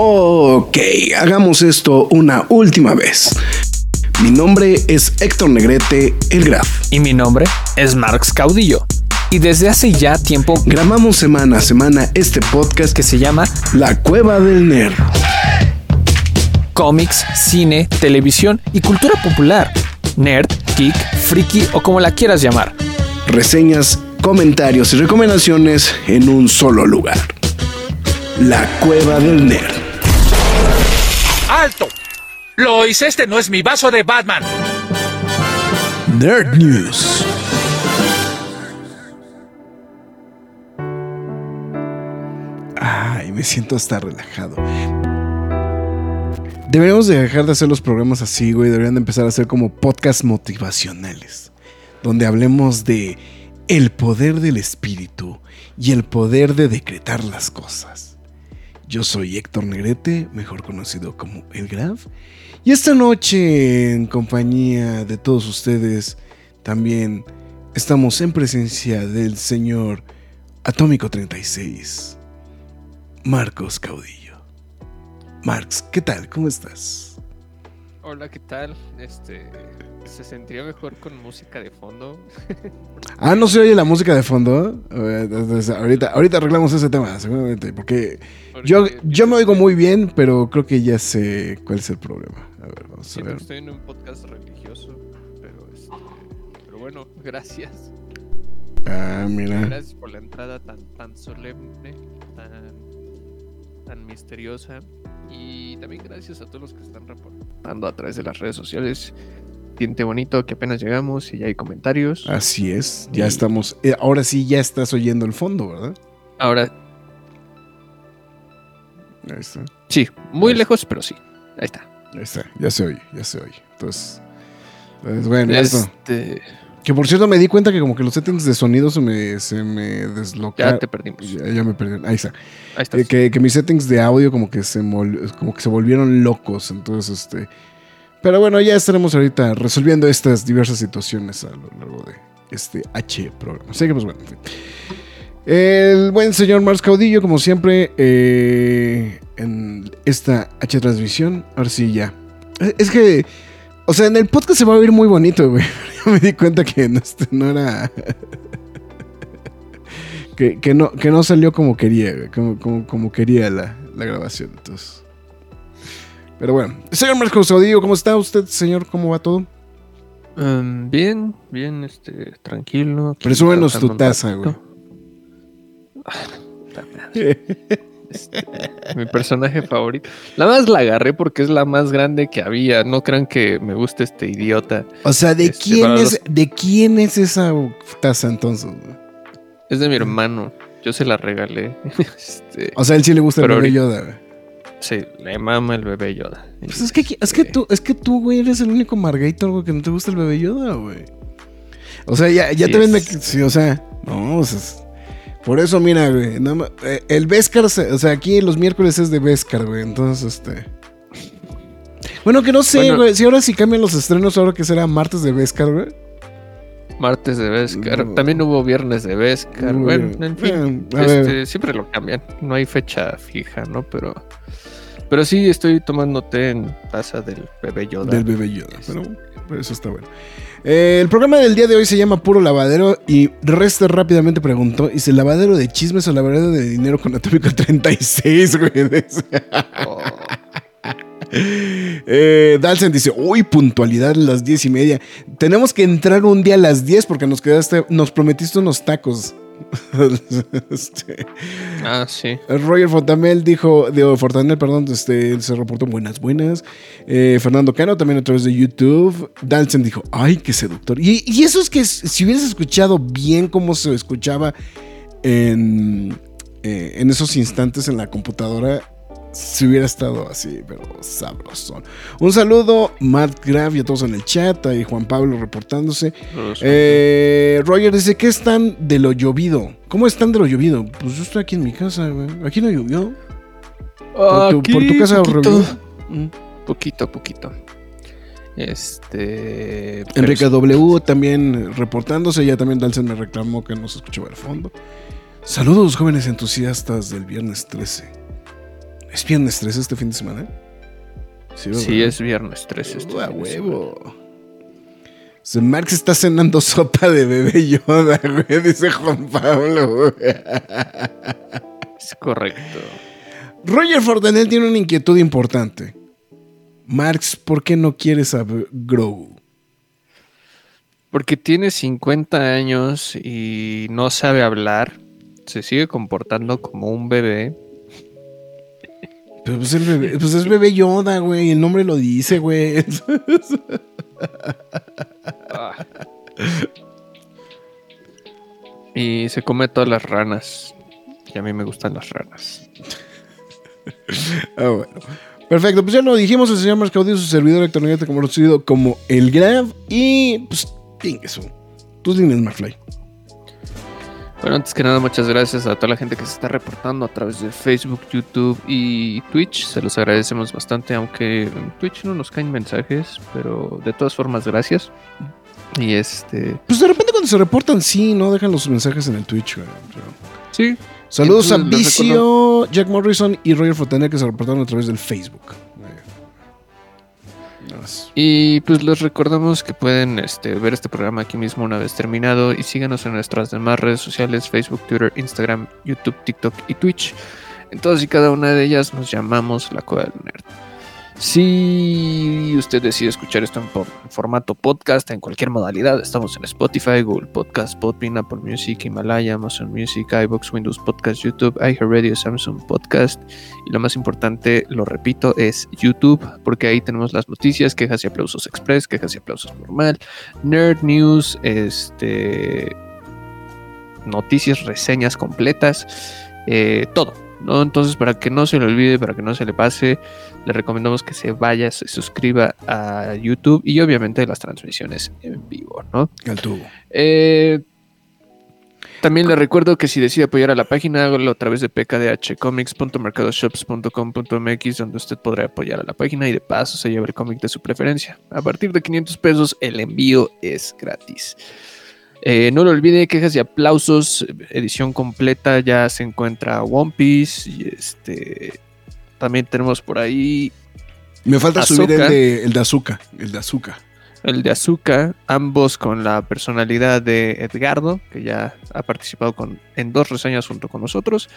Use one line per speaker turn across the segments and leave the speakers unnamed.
Ok, hagamos esto una última vez. Mi nombre es Héctor Negrete, el Graf.
Y mi nombre es Marx Caudillo. Y desde hace ya tiempo
grabamos semana a semana este podcast
que se llama
La Cueva del Nerd.
Cómics, cine, televisión y cultura popular. Nerd, geek, friki o como la quieras llamar.
Reseñas, comentarios y recomendaciones en un solo lugar. La Cueva del Nerd.
¡Alto! Lois, este no es mi vaso de Batman.
Nerd News. Ay, me siento hasta relajado. Deberíamos de dejar de hacer los programas así, güey. Deberían de empezar a hacer como podcasts motivacionales. Donde hablemos de el poder del espíritu y el poder de decretar las cosas. Yo soy Héctor Negrete, mejor conocido como El Graf. Y esta noche, en compañía de todos ustedes, también estamos en presencia del señor Atómico 36, Marcos Caudillo. Marx, ¿qué tal? ¿Cómo estás?
Hola, ¿qué tal? Este, ¿Se sentiría mejor con música de fondo?
ah, ¿no se oye la música de fondo? ahorita, ahorita arreglamos ese tema, seguramente, porque, yo, yo me oigo muy bien, pero creo que ya sé cuál es el problema. A ver, vamos a ver.
Estoy en un podcast religioso, pero, este, pero bueno, gracias.
Ah, mira.
Gracias por la entrada tan, tan solemne, tan, tan misteriosa. Y también gracias a todos los que están reportando a través de las redes sociales Siente bonito que apenas llegamos y ya hay comentarios.
Así es, ya estamos. Eh, ahora sí ya estás oyendo el fondo, ¿verdad?
Ahora.
Ahí está.
Sí, muy lejos, pero sí. Ahí está.
Ahí está, ya se oye, ya se oye. Entonces, pues, bueno,
este...
Que por cierto me di cuenta que como que los settings de sonido se me, se me deslocaron.
Ya te perdimos.
Ya, me perdí. Ahí está.
Ahí está.
Eh, que, que, mis settings de audio como que se como que se volvieron locos. Entonces, este pero bueno, ya estaremos ahorita resolviendo estas diversas situaciones a lo largo de este H programa. Así que pues bueno, El buen señor Mars Caudillo, como siempre, eh, en esta H transmisión. Ahora sí, ya. Es que, o sea, en el podcast se va a oír muy bonito, güey. Yo me di cuenta que no, este, era. que, no, que no salió como quería, como, como, quería la, la grabación. Entonces. Pero bueno, señor Marcos Odillo, ¿cómo está usted, señor? ¿Cómo va todo?
Um, bien, bien, este, tranquilo.
Presúmenos tu taza, güey.
Este, mi personaje favorito. La más la agarré porque es la más grande que había. No crean que me guste este idiota.
O sea, ¿de este, quién es de quién es esa taza entonces?
Es de mi hermano. Yo se la regalé.
Este, o sea, a él sí le gusta el bebé Yoda, güey.
Sí, le mama el bebé Yoda.
Pues es que, es que tú, es que tú, güey, eres el único Margator, güey, que no te gusta el bebé Yoda, güey. O sea, ya, ya te ven, sí, o sea, no, o sea, por eso, mira, güey, eh, el Vescar, o sea, aquí los miércoles es de Vescar, güey, entonces, este... Bueno, que no sé, güey, si ahora sí cambian los estrenos, ahora que será martes de Vescar, güey.
Martes de Vescar. También hubo viernes de Vescar. Bueno, en fin. Este, siempre lo cambian. No hay fecha fija, ¿no? Pero. Pero sí estoy tomando té en taza del bebé Yoda.
Del bebé Yoda. Pero, pues, eso está bueno. Eh, el programa del día de hoy se llama Puro Lavadero y Rester rápidamente preguntó: ¿y si el lavadero de chismes o lavadero de dinero con Atómico 36, güey? oh. Eh, Dalsen dice, uy, puntualidad a las diez y media. Tenemos que entrar un día a las 10 porque nos quedaste, nos prometiste unos tacos.
este, ah, sí.
Roger Fontamel dijo, de Fortanel, perdón, este, se reportó buenas, buenas. Eh, Fernando Cano también a través de YouTube. Dalsen dijo, ay, qué seductor. Y, eso es que si hubieras escuchado bien cómo se escuchaba en, eh, en esos instantes en la computadora, si hubiera estado así, pero sabrosón. Un saludo, Matt Graff y a todos en el chat. Ahí Juan Pablo reportándose. Eh, Roger dice: ¿Qué están de lo llovido? ¿Cómo están de lo llovido? Pues yo estoy aquí en mi casa, güey. Aquí no llovió.
por, tu, por, tu, casa poquito, mm. poquito, poquito. Este.
Enrique W también reportándose. Ya también Dalsen me reclamó que no se escuchaba al fondo. Saludos, jóvenes entusiastas del viernes 13 ¿Es viernes 3 este fin de semana?
Sí, es viernes 13. este
Uh, a huevo. Se Marx está cenando sopa de bebé Yoda, güey, dice Juan Pablo. güey.
Es correcto.
Roger Fortanel tiene una inquietud importante. Marx, ¿por qué no quieres a Grogu?
Porque tiene 50 años y no sabe hablar. Se sigue comportando como un bebé.
Pero pues, el bebé- pues es bebé Yoda, güey. El nombre lo dice, güey.
Ah. Y se come todas las ranas. Y a mí me gustan las ranas.
Ah, bueno. Perfecto, pues ya lo dijimos, el señor Marx Caudillo, su servidor electrónico conocido como el Grab. Y pues, eso. Tus líneas, McFly.
Bueno, antes que nada, muchas gracias a toda la gente que se está reportando a través de Facebook, YouTube y Twitch. Se los agradecemos bastante, aunque en Twitch no nos caen mensajes, pero de todas formas, gracias. Y este,
Pues de repente cuando se reportan, sí, ¿no? Dejan los mensajes en el Twitch, güey. Pero-
sí,
Saludos a
Entonces, les
Vicio, Jack Morrison y Roger Fontaine que se reportaron a través del Facebook.
Y pues les recordamos que pueden este, ver este programa aquí mismo una vez terminado y síganos en nuestras demás redes sociales, Facebook, Twitter, Instagram, YouTube, TikTok y Twitch. En todas y cada una de ellas nos llamamos La Cueva del Nerd. Si usted decide escuchar esto en formato podcast, en cualquier modalidad, estamos en Spotify, Google Podcast, Podbean, Apple Music, Himalaya, Amazon Music, iBox, Windows Podcast, YouTube, iHeartRadio, Samsung Podcast y lo más importante, lo repito, es YouTube, porque ahí tenemos las noticias, quejas y aplausos express, quejas y aplausos normal, nerd news, este, noticias, reseñas completas, eh, todo. ¿no? Entonces, para que no se le olvide, para que no se le pase, le recomendamos que se vaya, se suscriba a YouTube y obviamente las transmisiones en vivo, ¿no?
Al tubo.
Eh, también le recuerdo que si decide apoyar a la página, hágalo a través de pkdhcomics.mercadoshops.com.mx, donde usted podrá apoyar a la página y de paso se lleva el cómic de su preferencia. A partir de 500 pesos, el envío es gratis. Eh, no lo olvide, quejas y aplausos, edición completa, ya se encuentra One Piece y este... También tenemos por ahí
Me falta subir el
Azúcar.
de, el de azúcar. El de azúcar.
el de Azuka, ambos con la personalidad de Edgardo, que ya ha participado con, en dos reseñas junto con nosotros.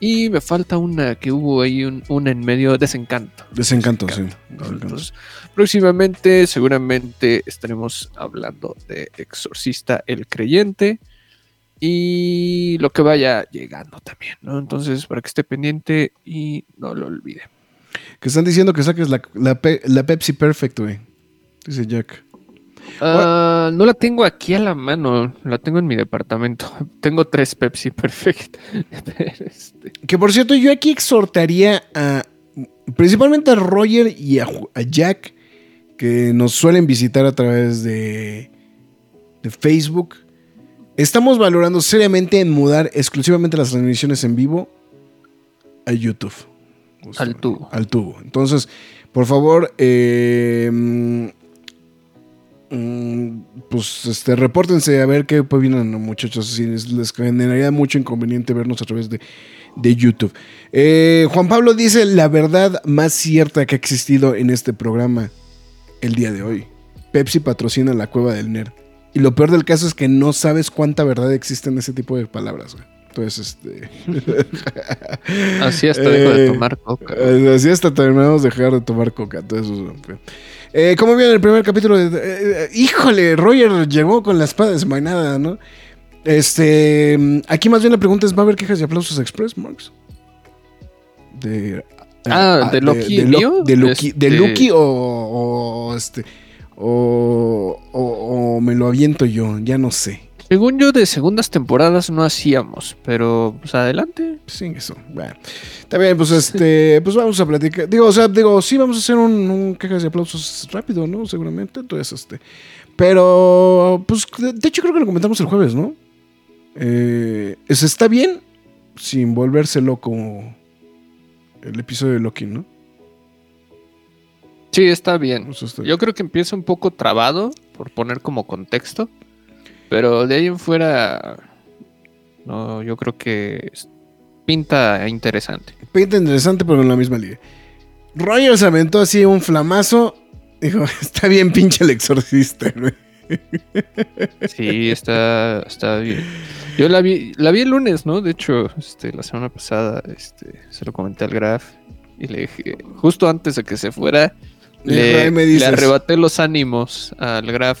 Y me falta una que hubo ahí, un, una en medio, Desencanto.
Desencanto, sí. Desencanto.
Entonces, próximamente, seguramente estaremos hablando de Exorcista el Creyente y lo que vaya llegando también, ¿no? Entonces, para que esté pendiente y no lo olvide.
Que están diciendo que saques la, la, Pe- la Pepsi Perfect, güey. Dice Jack.
Ah, no la tengo aquí a la mano, la tengo en mi departamento. Tengo tres Pepsi Perfect. Este,
Que por cierto, yo aquí exhortaría a principalmente a Roger y a, a Jack, que nos suelen visitar a través de, de Facebook. Estamos valorando seriamente en mudar exclusivamente las transmisiones en vivo a YouTube.
Al tubo.
Al tubo. Entonces, por favor, eh, mm, mm, pues este, repórtense a ver qué opinan, muchachos. Si les, les generaría mucho inconveniente vernos a través de, de YouTube. Eh, Juan Pablo dice la verdad más cierta que ha existido en este programa el día de hoy. Pepsi patrocina la cueva del nerd. Y lo peor del caso es que no sabes cuánta verdad existe en ese tipo de palabras, güey. Entonces, este.
así hasta dejo de
Eh,
tomar coca.
eh, Así hasta terminamos de dejar de tomar coca. Entonces, eh, eh, ¿Cómo viene el primer capítulo? de- eh, eh, híjole, Roger llegó con la espada desmainada, ¿no? Este. Aquí más bien la pregunta es: ¿va a haber quejas y aplausos express, Marx? De.
Ah, ¿de Loki
de, de Loki, de Loki o, o, este. O, o- o me lo aviento yo, ya no sé.
Según yo, de segundas temporadas no hacíamos, pero pues adelante.
Sin eso. Bueno, está bien, pues este, pues vamos a platicar. Digo, o sea, digo, sí, vamos a hacer un, un quejas y aplausos rápido, ¿no? Seguramente. Entonces, este. Pero, pues, de, de hecho, creo que lo comentamos el jueves, ¿no? Eh, es- está bien sin volverse loco el episodio de Loki, ¿no?
Sí, está bien. Yo creo que empieza un poco trabado, por poner como contexto. Pero de ahí en fuera. No, yo creo que pinta interesante.
Pinta interesante, pero en la misma liga. Roger se aventó así un flamazo. Dijo, está bien pinche el exorcista, güey.
Sí, está, está bien. Yo la vi, la vi el lunes, ¿no? De hecho, este, la semana pasada, este, se lo comenté al Graf y le dije, justo antes de que se fuera, le,
"Ahí me
le
dices".
arrebaté los ánimos al Graf.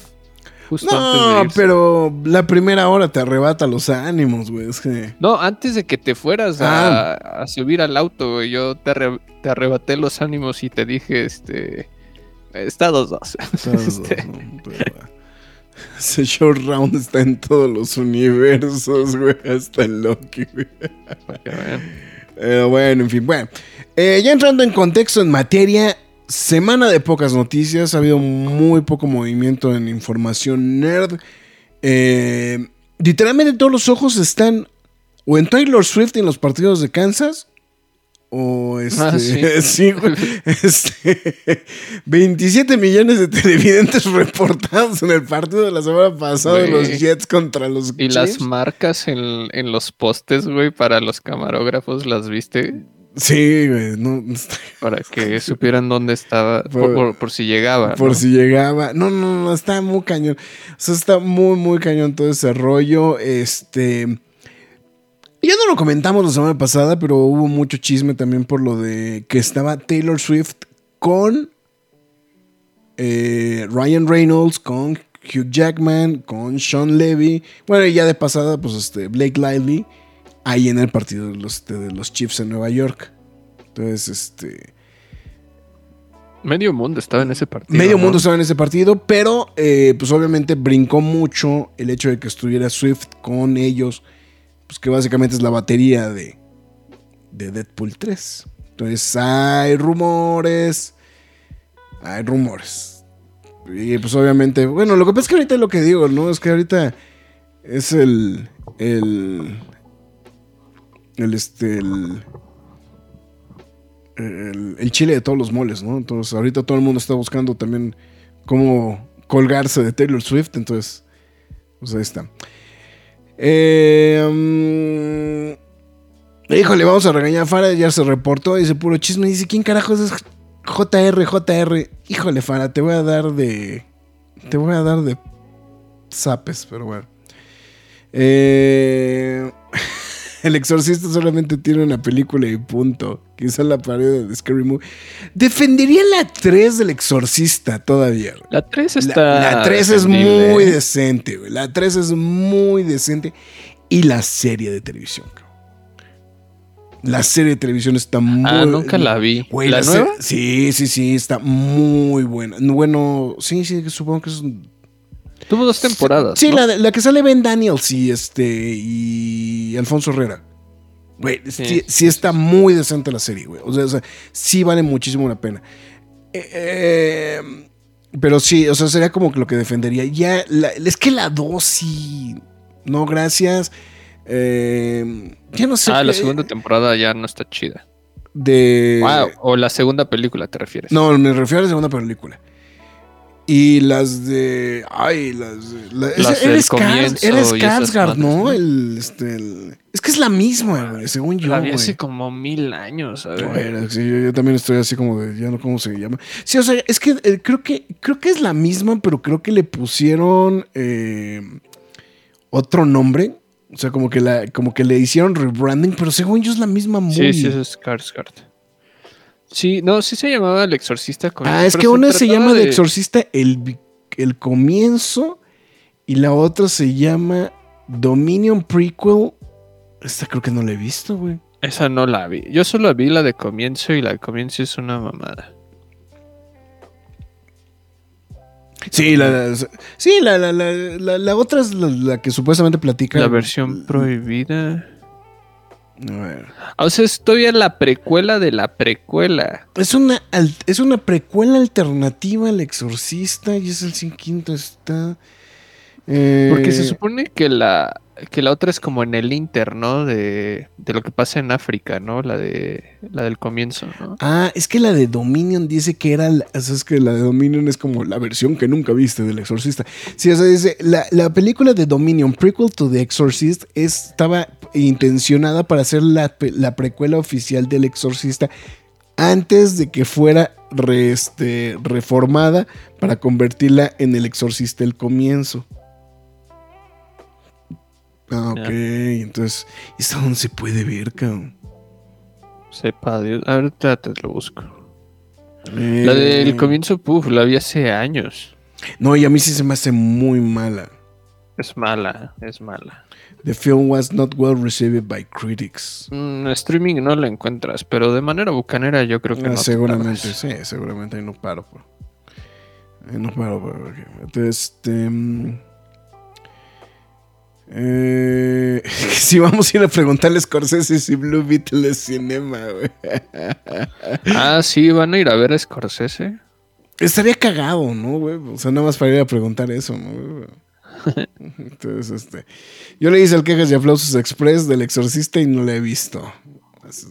Justo antes de
No, pero la primera hora te arrebata los ánimos, güey. Es que.
No, antes de que te fueras
Ah.
a, a subir al auto, güey, yo te, arre- te arrebaté los ánimos y te dije, este, está dos dos.
todos,
Este,
¿no? Pero, ah, Ese short round está en todos los universos, güey. Hasta en Loki, güey.
vean.
Pero bueno, en fin, bueno. Eh, ya entrando en contexto, en materia, semana de pocas noticias. Ha habido muy poco movimiento en información nerd. Eh, literalmente todos los ojos están o en Taylor Swift en los partidos de Kansas. O este,
Ah, sí.
sí, este, 27 millones de televidentes reportados en el partido de la semana pasada de los. Jets contra los
Y las marcas en, en los postes, güey, para los camarógrafos, ¿las viste?
Sí, güey, no,
Para que supieran dónde estaba, por,
Por-
por- por si llegaba.
Por
¿no?
si llegaba. No, no, no, está muy cañón. O sea, está muy, muy cañón todo ese rollo. Este. Ya no lo comentamos la semana pasada, pero hubo mucho chisme también por lo de que estaba Taylor Swift con eh, Ryan Reynolds, con Hugh Jackman, con Sean Levy. Bueno, y ya de pasada, pues este, Blake Lively, ahí en el partido de los, de los Chiefs en Nueva York. Entonces, este.
Medio mundo estaba en ese partido.
Medio
¿no?
mundo estaba en ese partido, pero eh, pues obviamente brincó mucho el hecho de que estuviera Swift con ellos, pues que básicamente es la batería de, de Deadpool 3. Entonces hay rumores, hay rumores. Y pues obviamente, bueno, lo que pasa es que ahorita lo que digo, ¿no? Es que ahorita es el, el, el, este, el, el, chile de todos los moles, ¿no? Entonces, ahorita todo el mundo está buscando también cómo colgarse de Taylor Swift, entonces, pues ahí está. Eh, mm, híjole, vamos a regañar a Farah, ya se reportó, dice puro chisme, dice, ¿quién carajos es JR, JR? Híjole, Farah, te voy a dar de... Te voy a dar de zapes, pero bueno. Eh... El exorcista solamente tiene una película y punto. Quizá la pared de Scary Movie. Defendería la 3 del exorcista todavía.
La 3
La-
está.
La, 3 es muy
¿eh?
decente, güey. La 3 es muy decente. Y la serie de televisión, cabrón. La serie de televisión está muy...
Ah, nunca la vi.
Güey,
¿La
se-
nueva?
Sí, sí, sí, está muy buena. Bueno, sí, sí, supongo que es...
Tuvo dos temporadas.
Sí,
¿no?
la, que sale Ben Daniels y este y Alfonso Herrera. Güey, sí.
Sí.
sí está muy decente la serie, güey. O sea, o sea, sí vale muchísimo la pena. Eh, eh, pero sí, o sea, sería como que lo que defendería. Ya, la- es que la 2 sí. No, gracias. Eh, ya no sé.
Ah, la segunda temporada ya no está chida.
De.
Wow, o la segunda película te refieres.
No, me refiero a la segunda película. Y las de. Ay, las de. la-
Las
ese- eres
comienzo
eres Skarsgård, ¿no? El, este, el- es que es la misma, güey, según yo.
la vi hace como mil años, a ver.
Bueno, sí, yo, yo también estoy así como de. Ya no, ¿cómo se llama? Sí, o sea, es que eh, creo que creo que es la misma, pero creo que le pusieron eh, otro nombre. O sea, como que, la, como que le hicieron rebranding, pero según yo es la misma muy.
Sí, sí, es Skarsgård. Sí, no, sí se llamaba El Exorcista. con-
Ah, es que una se llama de
de-
Exorcista el, el comienzo y la otra se llama Dominion Prequel. Esta creo que no la he visto, güey.
Esa no la vi. Yo solo vi la de comienzo y la de comienzo es una mamada.
Sí, la, la- sí, la, la, la, la- la otra es la, la que supuestamente platica.
La versión prohibida.
A ver.
O sea, es todavía la precuela de la precuela.
Es una, es una precuela alternativa al Exorcista y es el sin quinto está. Eh,
Porque se supone que la, que la otra es como en el Inter, ¿no? De, de lo que pasa en África, ¿no? La de la del comienzo, ¿no?
Ah, es que la de Dominion dice que era. la- o sea, es que la de Dominion es como la versión que nunca viste del Exorcista. Sí, o sea, dice. La, la película de Dominion, Prequel to The Exorcist, es- estaba intencionada para hacer la, la precuela oficial del Exorcista antes de que fuera re- este, reformada para convertirla en el Exorcista el comienzo. Ah, ok,
Ya.
entonces, ¿esto dónde se puede ver, cabrón?
Sepa Dios. Ahorita te lo busco.
Eh,
La del comienzo, puf, la vi hace años.
No, y a mí sí se me hace muy mala.
Es mala, es mala.
The film was not well received by critics.
Mm, streaming no la encuentras, pero de manera bucanera yo creo que
Ah,
no. te
seguramente, sí, seguramente ahí no paro. Por, ahí no paro. por-. Entonces, este. mm, eh, si vamos a ir a preguntarle a Scorsese si Blue Beetle es cinema, güey.
Ah, sí, van a ir a ver a Scorsese.
Estaría cagado, ¿no, güey? O sea, nada más para ir a preguntar eso. Entonces, este. Yo le hice el quejas y aplausos express del exorcista y no la he visto. Eso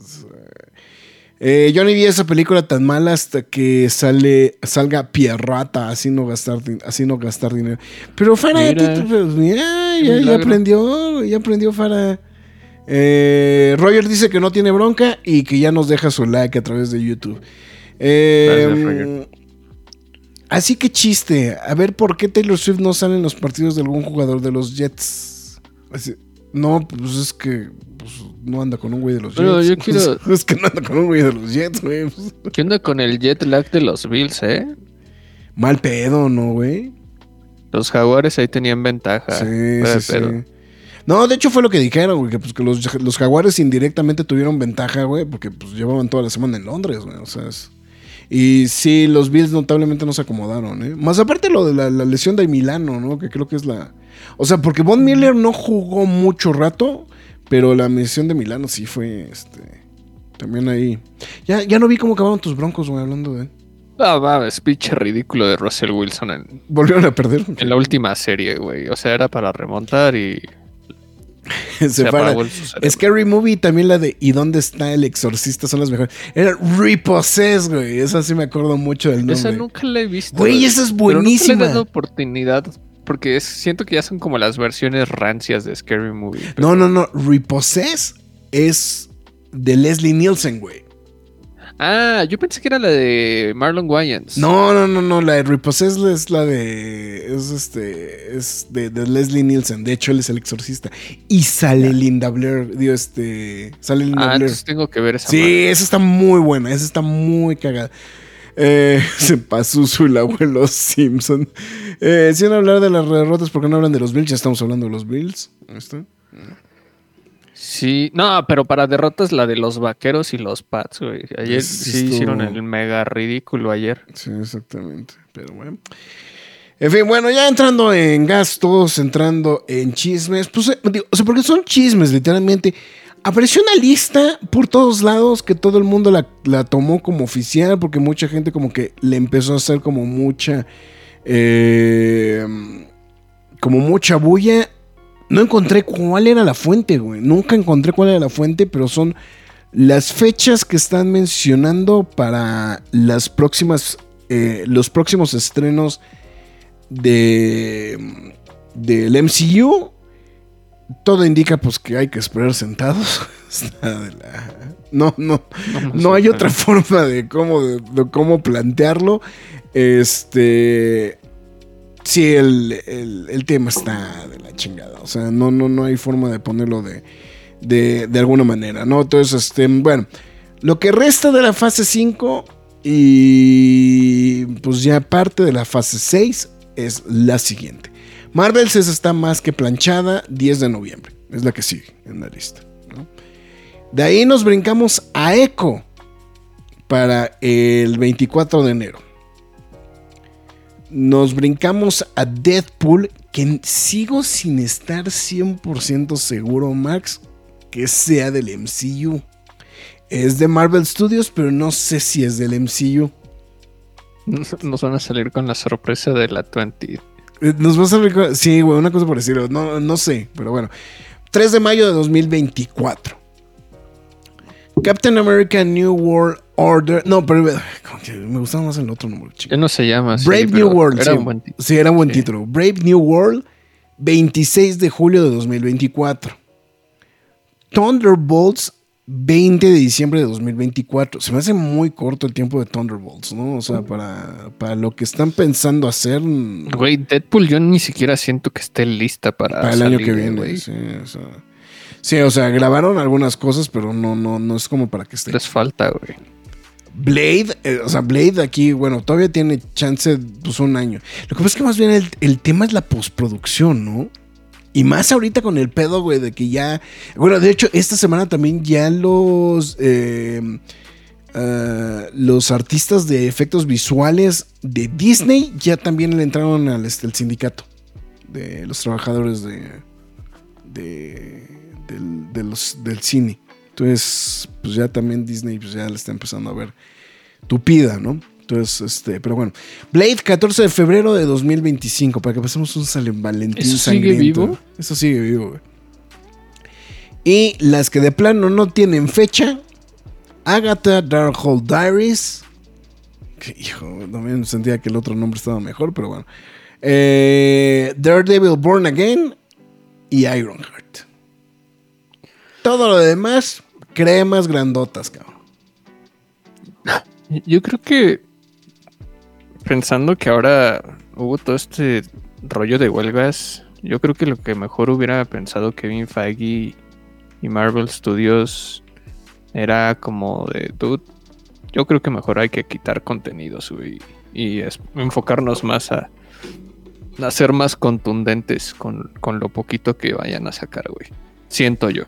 eh, yo ni vi esa película tan mala hasta que sale, salga Pierrata, así no gastar, así no gastar dinero. Pero Farah, ya,
Mira.
pues, ya, ya aprendió, ya aprendió Farah. Eh, Roger dice que no tiene bronca y que ya nos deja su like a través de YouTube. Eh,
Gracias, Roger.
así que chiste. A ver por qué Taylor Swift no sale en los partidos de algún jugador de los Jets. Así- no, pues es que pues, no anda con un güey de los
Pero
Jets.
yo quiero-
Es que no anda con un güey de los Jets, güey.
¿Qué onda con el jet lag de los Bills, eh?
Mal pedo, ¿no, güey?
Los jaguares ahí tenían ventaja.
Sí,
fuera
sí, sí. No, de hecho fue lo que dijeron, güey, que, pues, que los, los jaguares indirectamente tuvieron ventaja, güey, porque pues llevaban toda la semana en Londres, güey, o sea, es- Y sí, los Bills notablemente no se acomodaron, ¿eh? Más aparte lo de la, la lesión de Milano, ¿no? Que creo que es la... O sea, porque Von Miller no jugó mucho rato, pero la lesión de Milano sí fue, este... También ahí... Ya, ya no vi cómo acabaron tus broncos, güey, hablando de...
Ah, va, es pinche ridículo de Russell Wilson en,
Volvieron a perder.
en la última serie, güey. O sea, era para remontar y
se
se,
para. Scary Movie también la de ¿Y dónde está el exorcista? Son las mejores. Era Repossess, güey. Esa sí me acuerdo mucho del nombre.
Esa nunca la he visto.
Güey, esa es
Pero nunca le
buenísima.
he dado oportunidad porque es- siento que ya son como las versiones rancias de Scary Movie.
No, no, no. Repossess es de Leslie Nielsen, güey.
Ah, yo pensé que era la de Marlon Wayans.
No, no, no, no. La de Repossess es la de. Es este. Es de, de Leslie Nielsen. De hecho, él es el exorcista. Y sale Linda Blair. Digo, este. Sale Linda
Ah,
Blair.
entonces tengo que ver esa
Sí,
madre.
esa está muy buena, esa está muy cagada. Eh, se pasó su el abuelo Simpson. Eh, si van a hablar de las derrotas, ¿por qué no hablan de los Bills? Ya estamos hablando de los Bills. Ahí está.
Sí, no, pero para derrotas la de los vaqueros y los Pats, güey. Ayer sí hicieron el mega ridículo ayer.
Sí, exactamente. Pero bueno. En fin, bueno, ya entrando en gastos, entrando en chismes, pues, eh, digo, o sea, porque son chismes, literalmente. Apareció una lista por todos lados que todo el mundo la, tomó como oficial, porque mucha gente como que le empezó a hacer como mucha, eh, como mucha bulla. No encontré cuál era la fuente, güey. Nunca encontré cuál era la fuente, pero son las fechas que están mencionando para las próximas, eh, los próximos estrenos de del MCU. Todo indica pues que hay que esperar sentados. No, no, no hay otra forma de cómo, de, de cómo plantearlo. Este. Sí, el, el- el tema está de la chingada. O sea, no, no, no hay forma de ponerlo de, de, de alguna manera, ¿no? Entonces, este, bueno, lo que resta de la fase 5 y pues ya parte de la fase 6 es la siguiente. Marvel's está más que planchada, 10 de noviembre. Es la que sigue en la lista. De ahí nos brincamos a Echo para el 24 de enero. Nos brincamos a Deadpool, que sigo sin estar 100% seguro, Max, que sea del MCU. Es de Marvel Studios, pero no sé si es del MCU.
Nos nos van a salir con la sorpresa de la 20.
Eh, Nos vas a ver. Sí, güey, una cosa por decirlo. No, no sé, pero bueno. 3 de mayo de 2024. Captain America New World Order. No, pero me gustaba más el otro número.
Ya no se llama
Brave New World.
Era
sí.
un buen título.
Sí, era un buen
Sí.
título. Brave New World, 26 de julio de 2024. Thunderbolts 20 de diciembre de 2024. Se me hace muy corto el tiempo de Thunderbolts, ¿no? O sea, para, para lo que están pensando hacer. mm,
Güey, Deadpool yo ni siquiera siento que esté lista para,
Para el año que viene.
güey.
Sí, o sea, sí, o sea, grabaron algunas cosas, pero no, no, no es como para que esté.
Les falta, güey.
Blade, eh, o sea, Blade aquí, bueno, todavía tiene chance, pues un año. Lo que pasa es que más bien el, el tema es la postproducción, ¿no? Y más ahorita con el pedo, güey, de que ya. Bueno, de hecho, esta semana también ya los. eh, ah, los artistas de efectos visuales de Disney ya también le entraron al este, el sindicato de los trabajadores de. de del, del cine. Entonces, pues ya también Disney pues ya le está empezando a ver tupida, ¿no? Entonces, este, pero bueno. Blade, 14 de febrero de 2025, para que pasemos un San Valentín
¿Eso sigue
sangriento.
vivo?
Eso sigue vivo, güey. Y las que de plano no tienen fecha, Agatha Darkhold Diaries. Que, hijo, también sentía que el otro nombre estaba mejor, pero bueno. Eh, Daredevil Born Again y Ironheart. Todo lo demás, cremas grandotas, cabrón.
Yo creo que pensando que ahora hubo todo este rollo de huelgas, yo creo que lo que mejor hubiera pensado Kevin Feige y Marvel Studios era como de, dude, yo creo que mejor hay que quitar contenidos y es- enfocarnos más a, a ser más contundentes con, con lo poquito que vayan a sacar, güey. Siento yo.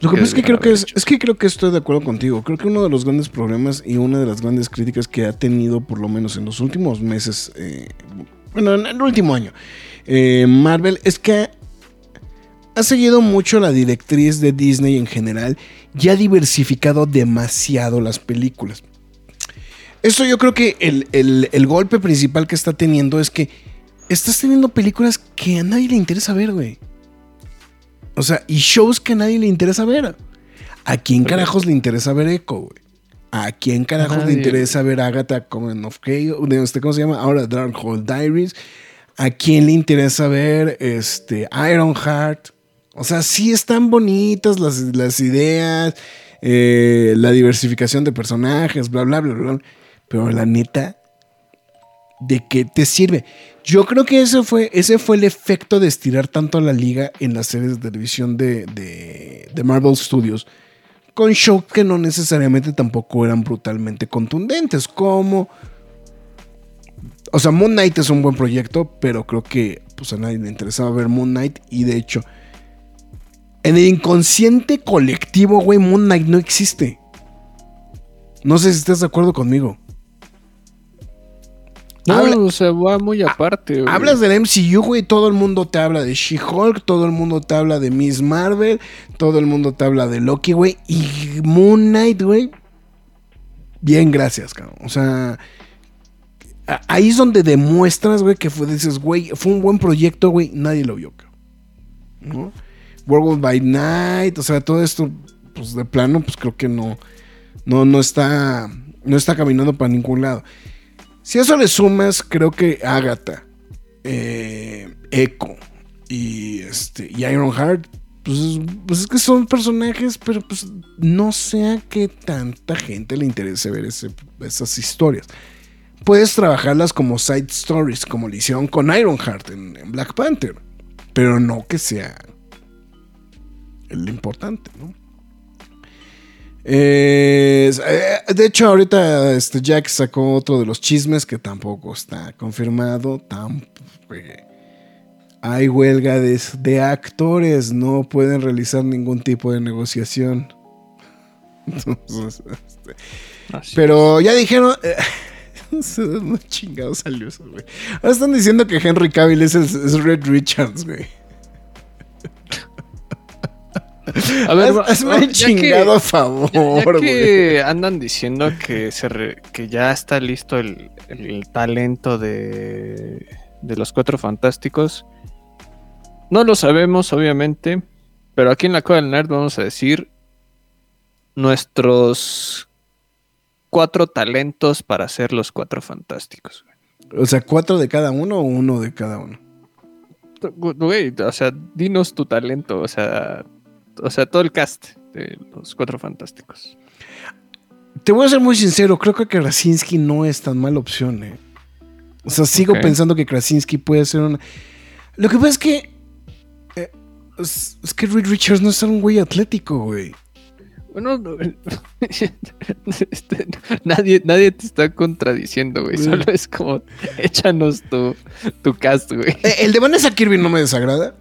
Lo que pasa es que creo que es, es que creo que estoy de acuerdo contigo. Creo que uno de los grandes problemas y una de las grandes críticas que ha tenido, por lo menos en los últimos meses, eh, bueno, en el último año, eh, Marvel, es que ha seguido mucho la directriz de Disney en general y ha diversificado demasiado las películas. Esto yo creo que el, el- el golpe principal que está teniendo es que estás teniendo películas que a nadie le interesa ver, güey. O sea, y shows que a nadie le interesa ver. ¿A quién carajos le interesa ver Echo, güey? ¿A quién carajos le interesa ver Agatha Coven of Chaos? este, ¿Cómo se llama? Ahora Darkhold Diaries. ¿A quién le interesa ver este, Ironheart? O sea, sí están bonitas las, las ideas, eh, la diversificación de personajes, bla, bla, bla, bla. Pero la neta, ¿de qué te sirve? Yo creo que ese fue, ese fue el efecto de estirar tanto a la liga en las series de televisión de, de, de Marvel Studios, con shows que no necesariamente tampoco eran brutalmente contundentes, como... O sea, Moon Knight es un buen proyecto, pero creo que pues, a nadie le interesaba ver Moon Knight y de hecho, en el inconsciente colectivo, güey, Moon Knight no existe. No sé si estás de acuerdo conmigo.
No,
Habla-
o sea, va muy aparte. güey.
Hablas del MCU, güey, todo el mundo te habla de She-Hulk, todo el mundo te habla de Miss Marvel, todo el mundo te habla de Loki, güey, y Moon Knight, güey. Bien, gracias, cabrón. O sea, ahí es donde demuestras, güey, que fue, dices, güey, fue un buen proyecto, güey, nadie lo vio, cabrón. ¿No? World by Night, o sea, todo esto, pues de plano, pues creo que no, no, no está, no está caminando para ningún lado. Si eso le sumas, creo que Agatha, eh, Echo y, este, y Ironheart, pues, es- pues es que son personajes, pero pues no sé a qué tanta gente le interese ver esas historias. Puedes trabajarlas como side stories, como le hicieron con Ironheart en, en Black Panther, pero no que sea el importante, ¿no? Eh, eh, de hecho, ahorita este Jack sacó otro de los chismes que tampoco está confirmado. Tampoco, eh, hay huelga de, de actores, no pueden realizar ningún tipo de negociación. Entonces, este, pero ya dijeron. eh, no chingado salió eso, güey. Ahora están diciendo que Henry Cavill es, el- es Red Richards, güey.
A ver,
hazme el
que-
chingado a favor,
Ya, que andan diciendo que, se re- que ya está listo el, el talento de, de los cuatro fantásticos, no lo sabemos, obviamente, pero aquí en la Cueva del Nerd vamos a decir nuestros cuatro talentos para ser los cuatro fantásticos.
O sea, cuatro de cada uno o uno de cada uno.
Güey, o sea, dinos tu talento, o sea, o sea, todo el cast de los Cuatro Fantásticos.
Te voy a ser muy sincero, creo que Krasinski no es tan mala opción, eh. O sea, sigo pensando que Krasinski puede ser una. Lo que pasa es que. eh, es, es que Reed Richards no es un güey atlético, güey.
Bueno, no, este, nadie, nadie te está contradiciendo, güey. Solo es como, échanos tu, tu cast, güey.
Eh, El de Vanessa Kirby no me desagrada.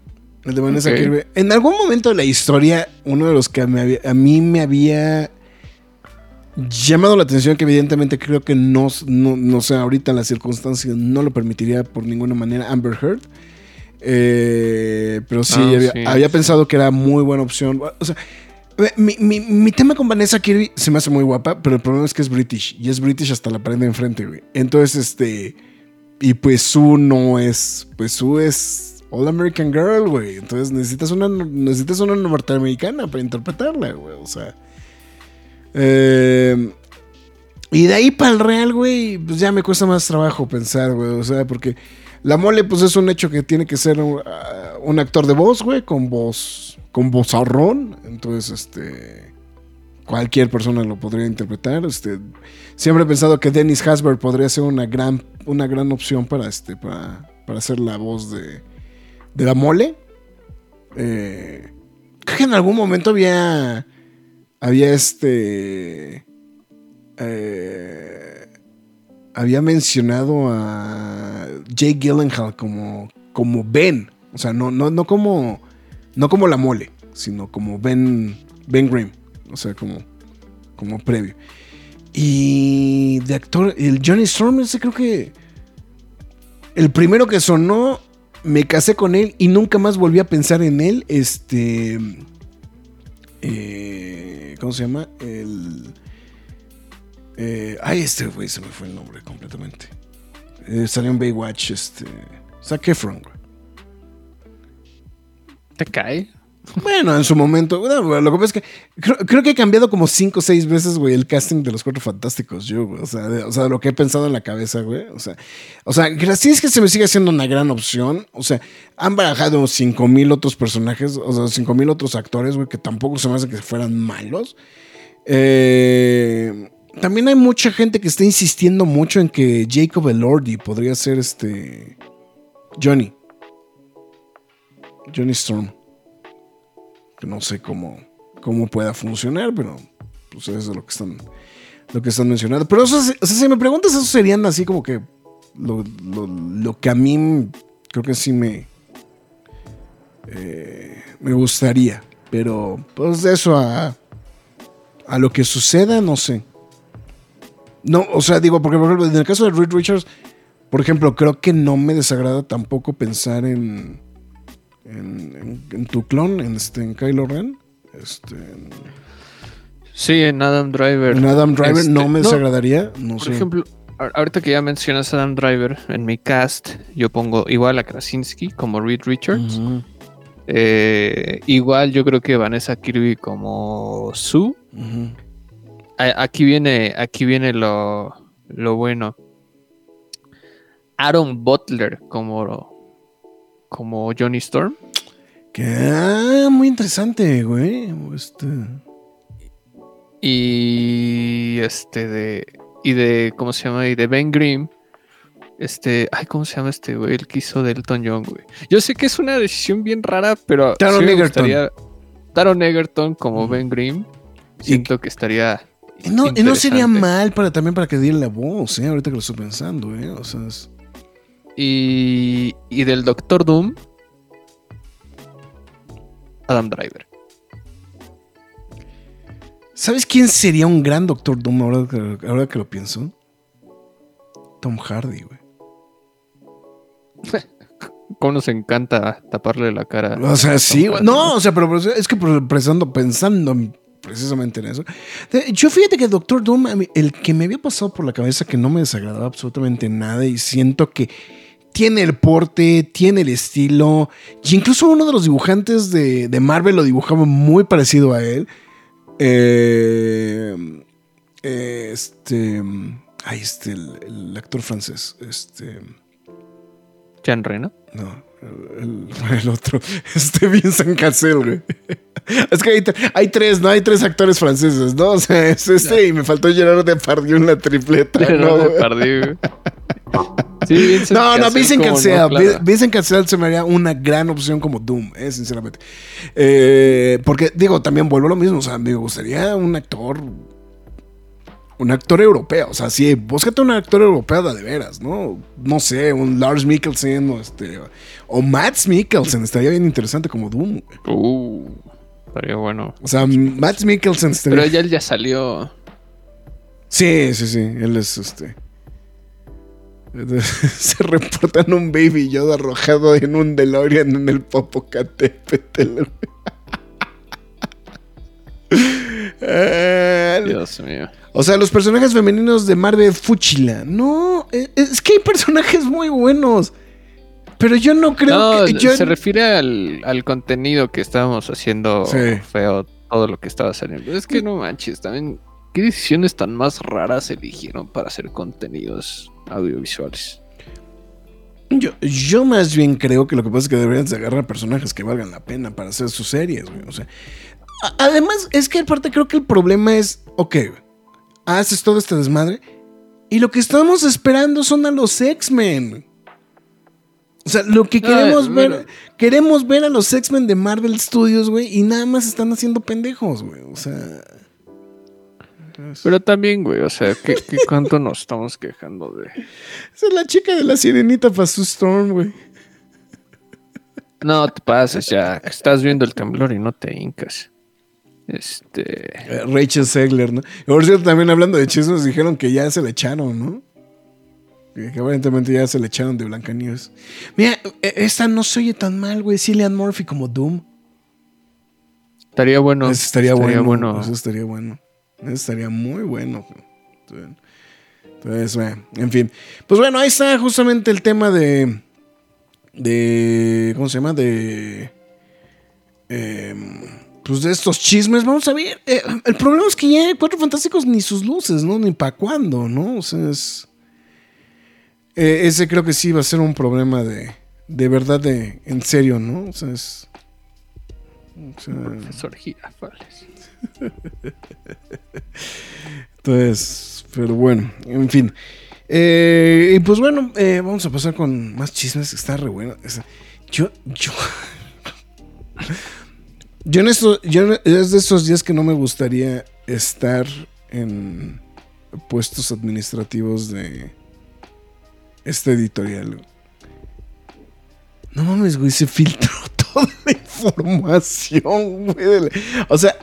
El de Vanessa. Kirby. En algún momento de la historia, uno de los que me había- a mí me había llamado la atención, que evidentemente creo que no, no, no sé, ahorita las circunstancias no lo permitiría por ninguna manera, Amber Heard. Eh, pero sí,
Ah,
había,
sí,
había
sí.
pensado que era muy buena opción. O sea, mi, mi- mi tema con Vanessa Kirby se me hace muy guapa, pero el problema es que es British. Y es British hasta la pared de enfrente, güey. Entonces, este. Y pues Sue no es. Pues Sue es All American Girl, güey. Entonces necesitas una, necesitas una norteamericana para interpretarla, güey. O sea. eh, y de ahí para el real, güey, pues ya me cuesta más trabajo pensar, güey. O sea, porque la mole, pues es un hecho que tiene que ser un, ah, un actor de voz, güey, con voz. Con vozarrón. Entonces, este. Cualquier persona lo podría interpretar. Este, siempre he pensado que Dennis Hasber podría ser una gran, una gran opción para, este, para, para hacer la voz de, de la mole. Eh, creo que en algún momento había. Había este. eh, había mencionado a Jake Gyllenhaal como, como Ben. O sea, no, no, no como. No como la mole, sino como Ben. Ben Grimm. O sea, como. Como previo. Y de actor, el Johnny Storm, ese creo que. El primero que sonó, me casé con él y nunca más volví a pensar en él. Este. eh, ¿Cómo se llama? El. eh, ay, este güey se me fue el nombre completamente. Eh, salió en Baywatch, este. Zac Efron, güey.
¿Te cae?
Bueno, en su momento. lo que pasa es que creo, que he cambiado como cinco o seis veces, güey, el casting de los cuatro fantásticos, yo, güey. O sea, de, o sea, lo que he pensado en la cabeza, güey. O sea, o sea, gracias que se me sigue haciendo una gran opción. O sea, han barajado cinco mil otros personajes, o sea, cinco mil otros actores, güey, que tampoco se me hace que fueran malos. Eh, también hay mucha gente que está insistiendo mucho en que Jacob Elordi podría ser este. Johnny. Johnny Storm no sé cómo, cómo pueda funcionar, pero pues eso es lo que están, lo que están mencionando. Pero eso, es- o sea, si me preguntas, eso serían así como que lo, lo- lo que a mí creo que sí me, eh, me gustaría. Pero pues de eso a, a lo que suceda, no sé. No, o sea, digo, porque por ejemplo, en el caso de Reed Richards, por ejemplo, creo que no me desagrada tampoco pensar en en, en- en tu clon, en, este, en Kylo Ren. Este, en,
Sí, en Adam Driver.
en Adam Driver
Este,
no me desagradaría. No
Por
sé.
ejemplo, ahorita que ya mencionas a Adam Driver, en mi cast yo pongo igual a Krasinski como Reed Richards. Eh, igual yo creo que Vanessa Kirby como Sue. Aquí viene, aquí viene lo, lo bueno. Aaron Butler como, como Johnny Storm.
Que ah, muy interesante, güey. Este,
Y este de. Y de. ¿Cómo se llama? Y de Ben Grimm. Este. Ay, ¿cómo se llama este güey? El que hizo de Elton John, güey. Yo sé que es una decisión bien rara, pero.
Taron
me
Egerton.
Taron Egerton como. Ben Grimm. Siento que estaría.
no, no sería mal para también para que diera la voz, ¿eh? Ahorita que lo estoy pensando, ¿eh? O sea, es-
Y, y del Doctor Doom. Adam Driver.
¿Sabes quién sería un gran Doctor Doom ahora que, ahora que lo pienso? Tom Hardy, güey.
Cómo nos encanta taparle la cara.
O sea, sí, güey. No, o sea, pero es que por- pensando, pensando precisamente en eso. Yo fíjate que Doctor Doom, el que me había pasado por la cabeza que no me desagradaba absolutamente nada y siento que tiene el porte, tiene el estilo, y incluso uno de los dibujantes de, de Marvel lo dibujaba muy parecido a él. Eh, este. Ay, este, el, el actor francés. Este.
Jean Reno.
No, El, el otro, este Vincent Cassel, güey. Es que hay, tre- hay tres, ¿no? Hay tres actores franceses, ¿no? O sea, es este y me faltó Gerard Depardieu en la tripleta, ¿no? güey.
Sí,
No, no, Vincent Cassel.
no.
Vincent Cassel se me haría una gran opción como Doom, eh, sinceramente. Eh, porque, digo, también vuelvo a lo mismo. O sea, me gustaría un actor. Un actor europeo. O sea, sí, búscate un actor europeo de, de veras, ¿no? No sé, un Lars Mikkelsen o este. O Mads Mikkelsen. Estaría bien interesante como Doom. güey.
Uh, estaría bueno.
O sea, Mads Mikkelsen estaría.
Pero ya él ya salió.
Sí, sí, sí. Él es este. Se reportan un baby Yoda arrojado en un DeLorean en el Popocatépetl. Eh,
Dios mío.
o sea, los personajes femeninos de Marvel Fúchila. No, eh, es que hay personajes muy buenos. Pero yo no creo
No,
que. yo-
se refiere al, al contenido que estábamos haciendo
Sí.
feo, todo lo que estaba saliendo. Es que no manches, también, ¿qué decisiones tan más raras eligieron para hacer contenidos audiovisuales?
Yo, yo más bien creo que lo que pasa es que deberían de agarrar personajes que valgan la pena para hacer sus series, güey. O sea, además, es que aparte creo que el problema es, ok, haces todo este desmadre y lo que estamos esperando son a los X-Men. O sea, lo que queremos ver, queremos ver a los X-Men de Marvel Studios, güey, y nada más están haciendo pendejos, güey. O sea,
Pero también, güey, o sea, ¿qué, qué cuánto nos estamos quejando de...?
esa es la chica de la sirenita para su Storm, güey.
No te pases ya, estás viendo el temblor y no te hincas. Este...
Eh, Rachel Segler, ¿no? Por cierto, también hablando de chismes, dijeron que ya se le echaron, ¿no? Que, que aparentemente ya se le echaron de Blancanieves. Mira, eh, esta no se oye tan mal, güey. Cillian Murphy como Doom.
Estaría bueno.
Eso estaría, bueno.
bueno.
Eso estaría bueno. Eso estaría muy bueno. Entonces, bueno, en fin. Pues bueno, ahí está justamente el tema de. De. ¿Cómo se llama? De. em, pues de estos chismes. Vamos a ver. eh, el problema es que ya hay Cuatro Fantásticos ni sus luces, ¿no? Ni para cuándo, ¿no? O sea, es. eh, ese creo que sí va a ser un problema de. De verdad, de. En serio, ¿no? O sea, es. o sea,
Profesor Girafales.
Entonces, pero bueno, en fin. Eh, y pues bueno, eh, vamos a pasar con más chismes. Está re bueno. Yo, yo. Yo en esto, yo es de esos días que no me gustaría estar en puestos administrativos de este editorial. No mames, güey, se filtró toda la información, güey. O sea,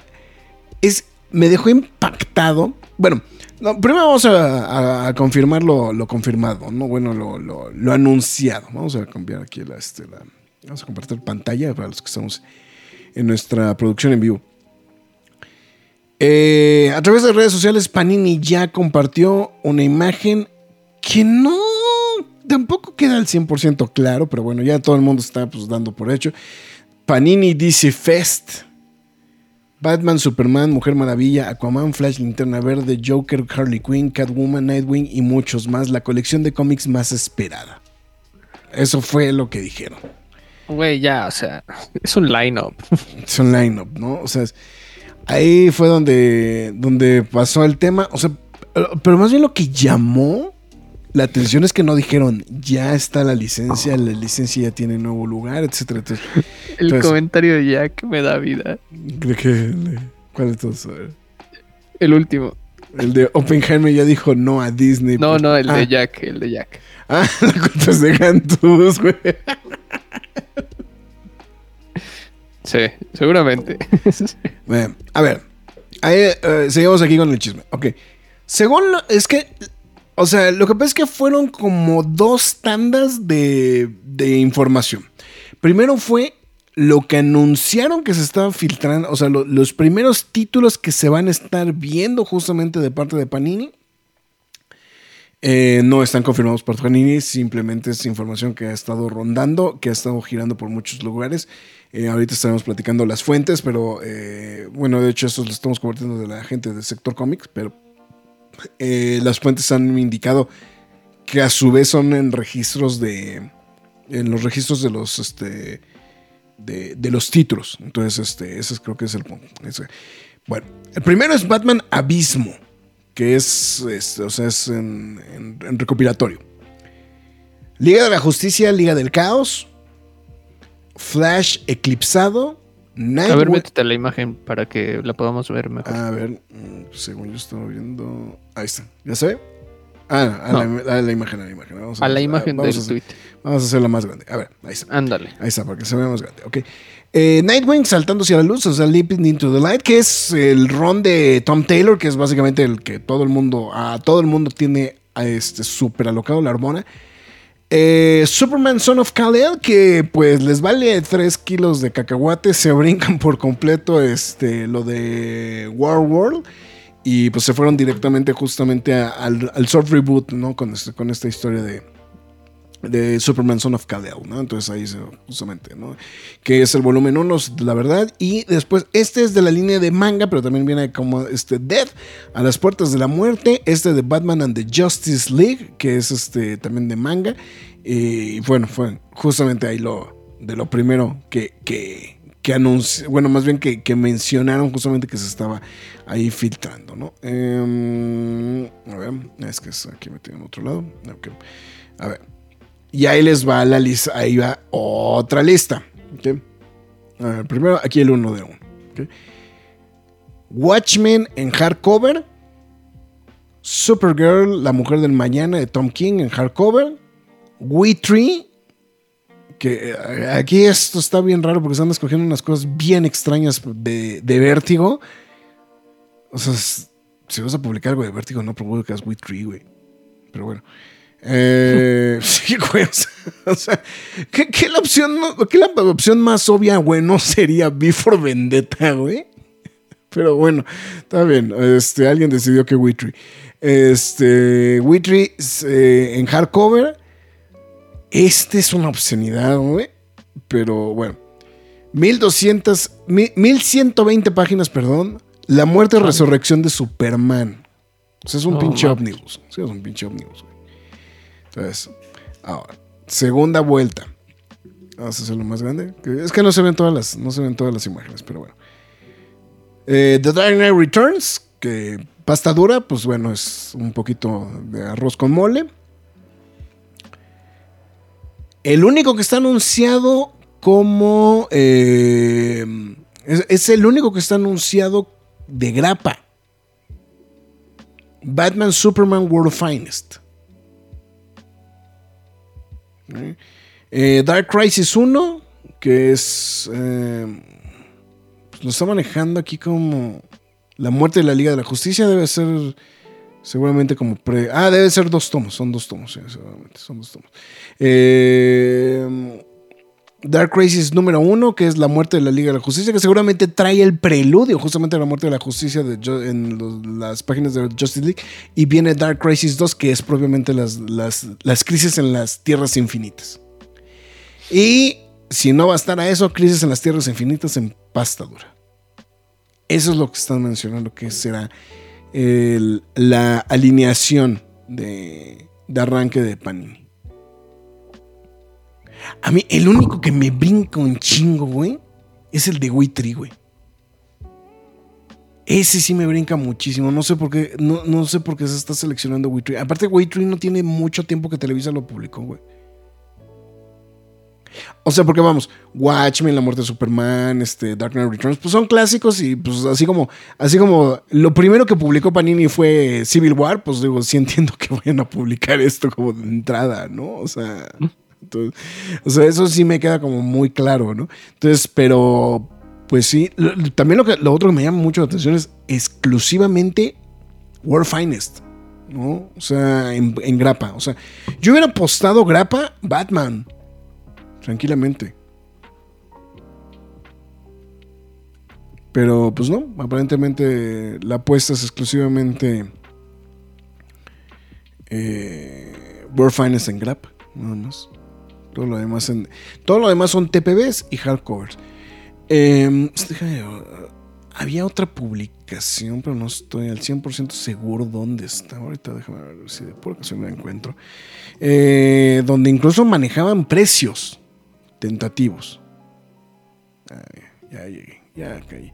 es, me dejó impactado. Bueno, no, primero vamos a, a- confirmar lo, confirmado, ¿no? Bueno, lo anunciado. Vamos a cambiar aquí la, este, la- Vamos a compartir pantalla para los que estamos en nuestra producción en vivo. Eh, a través de redes sociales, Panini ya compartió una imagen que no tampoco queda al 100% claro, pero bueno, ya todo el mundo está pues, dando por hecho. Panini DC Fest. Batman, Superman, Mujer Maravilla, Aquaman, Flash, Linterna Verde, Joker, Harley Quinn, Catwoman, Nightwing y muchos más. La colección de cómics más esperada. Eso fue lo que dijeron.
Güey, ya, o sea, es un line-up.
Es un line-up, ¿no? O sea, es- ahí fue donde, donde pasó el tema. O sea, pero- más bien lo que llamó la atención es que no dijeron, ya está la licencia, la licencia ya tiene nuevo lugar, etcétera, etcétera.
El
Entonces-
comentario de Jack me da vida.
¿De qué? ¿Cuál? A ver.
El último.
El de Oppenheimer ya dijo no a Disney.
No,
por-
no, el
ah,
de Jack, el de Jack.
Ah, la es de Gantus, güey.
Sí, seguramente.
A ver, eh, seguimos aquí con el chisme. Ok, según es que, o sea, lo que pasa es que fueron como dos tandas de, de información. Primero fue lo que anunciaron que se estaba filtrando, o sea, lo- los primeros títulos que se van a estar viendo justamente de parte de Panini. Eh, no están confirmados por Panini, simplemente es información que ha estado rondando, que ha estado girando por muchos lugares. Eh, ahorita estaremos platicando las fuentes, pero eh, bueno, de hecho, esto lo estamos compartiendo de la gente del sector cómics, pero eh, las fuentes han indicado que a su vez son en registros de, en los registros de los, este, de, de los títulos. Entonces, este, ese es- creo que es el punto. Bueno, el primero es Batman Abismo, que es, este, o sea, es en, en- en recopilatorio. Liga de la Justicia, Liga del Caos, Flash Eclipsado,
A ver, métete la imagen para que la podamos ver mejor.
A ver, mm, según yo estaba viendo. Ahí está. ¿Ya se ve? Ah, a,
No.
la, a la imagen, a la imagen. Vamos
a la imagen del
a hacer-
tweet.
Vamos a hacerla más grande. A ver, ahí está.
Ándale.
Ahí está, para que se vea más grande. Ok. Eh, Nightwing saltando hacia la luz, o sea, Leaping into the Light, que es el ron de Tom Taylor, que es básicamente el que todo el mundo, a todo el mundo tiene a este súper alocado la hormona. Eh, Superman Son of Kal-El, que pues les vale 3 kilos de cacahuate, se brincan por completo este, lo de War World y pues se fueron directamente justamente al, al soft reboot, ¿no? Con, este- con esta historia de, de Superman Son of Kal-El, ¿no? Entonces ahí se, justamente, ¿no? Que es el volumen 1, la verdad. Y después, este es de la línea de manga, pero también viene como este Death a las puertas de la muerte. Este de Batman and the Justice League, que es este también de manga. Y bueno, fue justamente ahí lo de lo primero que, que, que anunció, bueno, más bien que, que mencionaron justamente que se estaba ahí filtrando, ¿no? Em, a ver, es que es aquí metido en otro lado. A ver. Y ahí les va la lista, ahí va otra lista. ¿ok? A ver, primero aquí el uno de uno. Watchmen en hardcover. Supergirl, la mujer del mañana de Tom King en hardcover. We Tree. Que eh, aquí esto está bien raro porque están escogiendo unas cosas bien extrañas de, de vértigo. O sea, si vas a publicar algo de vértigo, no publicas We Tree, güey. Pero bueno. Eh, sí, güey. O sea, o ¿qué, la opción, qué la opción más obvia, güey, no sería Before Vendetta, güey? Pero bueno, está bien. Este, alguien decidió que Witry. Este, Witry eh, en hardcover. Este es una obscenidad, güey. Pero bueno. 1200, mi- 1120 páginas, perdón. La muerte y resurrección de Superman. O sea, es un
No
pinche ómnibus. Sí, es un pinche ómnibus, güey. Entonces, ahora, segunda vuelta. Vamos a hacerlo más grande. Es que no se ven todas las, no se ven todas las imágenes, pero bueno. Eh, The Dark Knight Returns, que pasta dura, pues bueno, es un poquito de arroz con mole. El único que está anunciado como... eh, es, el único que está anunciado de grapa. Batman Superman World Finest. Eh, Dark Crisis 1, que es... eh, pues lo está manejando aquí como... La muerte de la Liga de la Justicia debe ser... Seguramente como pre... Ah, debe ser dos tomos. Son dos tomos, sí, seguramente. Son dos tomos. Eh, Dark Crisis número uno, que es la muerte de la Liga de la Justicia, que seguramente trae el preludio justamente a la muerte de la justicia de en las páginas de Justice League. Y viene Dark Crisis 2, que es propiamente las, las, las crisis en las tierras infinitas. Y si no bastará eso, crisis en las tierras infinitas en pasta dura. Eso es lo que están mencionando que será la alineación de, de arranque de Panini. A mí, el único que me brinca un chingo, güey, es el de Witry, güey. Ese sí me brinca muchísimo. No sé por qué, no, no sé por qué se está seleccionando Witry. Aparte, Witry no tiene mucho tiempo que Televisa lo publicó, güey. O sea, porque vamos, Watchmen, La Muerte de Superman, este, Dark Knight Returns, pues son clásicos y pues así como, así como lo primero que publicó Panini fue Civil War, pues digo, sí entiendo que vayan a publicar esto como de entrada, ¿no? O sea, entonces, o sea, eso sí me queda como muy claro, ¿no? Entonces, pero, pues sí, también lo, que, lo otro que me llama mucho la atención es exclusivamente World Finest, ¿no? O sea, en, en grapa. O sea, yo hubiera apostado grapa Batman tranquilamente. Pero pues no, aparentemente la apuesta es exclusivamente eh, World Finest en Grap, nada más. Todo lo demás todo lo demás son TPBs y hardcovers. Eh, déjame, había otra publicación, pero no estoy al 100% seguro dónde está. Ahorita déjame ver si de por ocasión la encuentro. Eh, donde incluso manejaban precios tentativos. Ay, ya llegué, ya caí.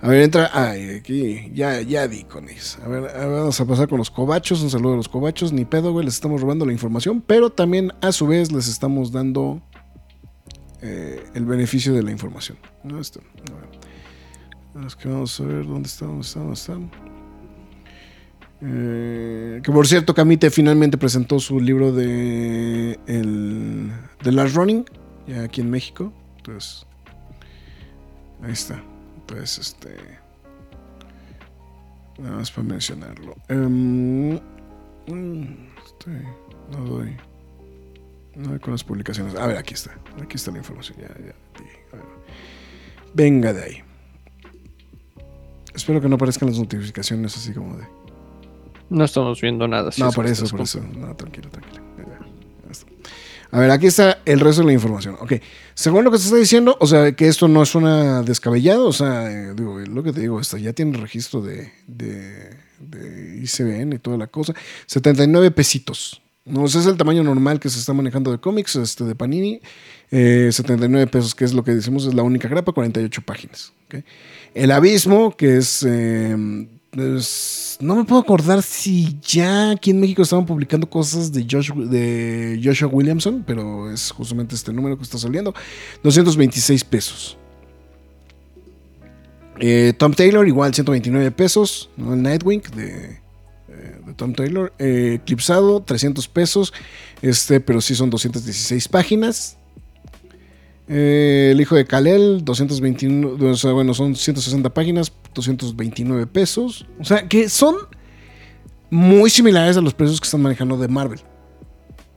A ver, entra. Ay, aquí, ya, ya di con eso. A ver, a ver, vamos a pasar con los cobachos. Un saludo a los cobachos. Ni pedo, güey, les estamos robando la información, pero también a su vez les estamos dando eh, el beneficio de la información. No, esto, a ver. Es que vamos a ver dónde está, dónde está, dónde están. Eh, que por cierto, Camite finalmente presentó su libro de el de Last Running, ya aquí en México. Entonces, ahí está. Entonces, este. Nada más para mencionarlo. Em, mm, este, no doy. No con las publicaciones. A ver, aquí está. Aquí está la información. Ya, ya. Venga de ahí. Espero que no aparezcan las notificaciones así como de.
No estamos viendo nada. si
no, por eso, por eso. No, tranquilo, tranquilo. Ya. A ver, aquí está el resto de la información. Ok, según lo que se está diciendo, o sea, que esto no es una descabellado, o sea, eh, digo, lo que te digo, ya tiene registro de, de, de ICBN y toda la cosa. 79 pesitos. No, ese es el tamaño normal que se está manejando de cómics, este, de Panini. Eh, 79 pesos, que es lo que decimos, es la única grapa, 48 páginas. ok. El Abismo, que es, eh, es- No me puedo acordar si ya aquí en México estaban publicando cosas de, Josh, de Joshua Williamson, pero es justamente este número que está saliendo. 226 pesos. Eh, Tom Taylor, igual 129 pesos. El Nightwing de, eh, de Tom Taylor. Eh, Eclipsado, 300 pesos. Este, pero sí son 216 páginas. Eh, el hijo de Kalel, 221, o sea, bueno, son 160 páginas, 229 pesos. O sea, que son muy similares a los precios que están manejando de Marvel.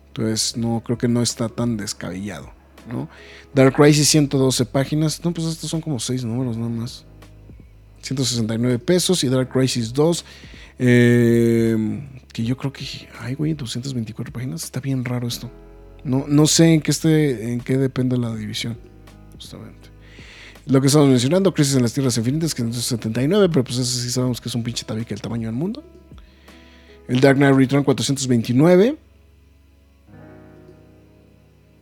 Entonces, no creo que no está tan descabellado, ¿no? Dark Crisis, 112 páginas. No, pues estos son como 6 números nada más. 169 pesos y Dark Crisis 2. eh, que yo creo que, ay, güey, 224 páginas. Está bien raro esto. No, no sé en qué, esté, en qué depende la división, justamente. Lo que estamos mencionando, Crisis en las Tierras Infinitas, que es 79, pero pues eso sí sabemos que es un pinche tabique del tamaño del mundo. El Dark Knight Return 429.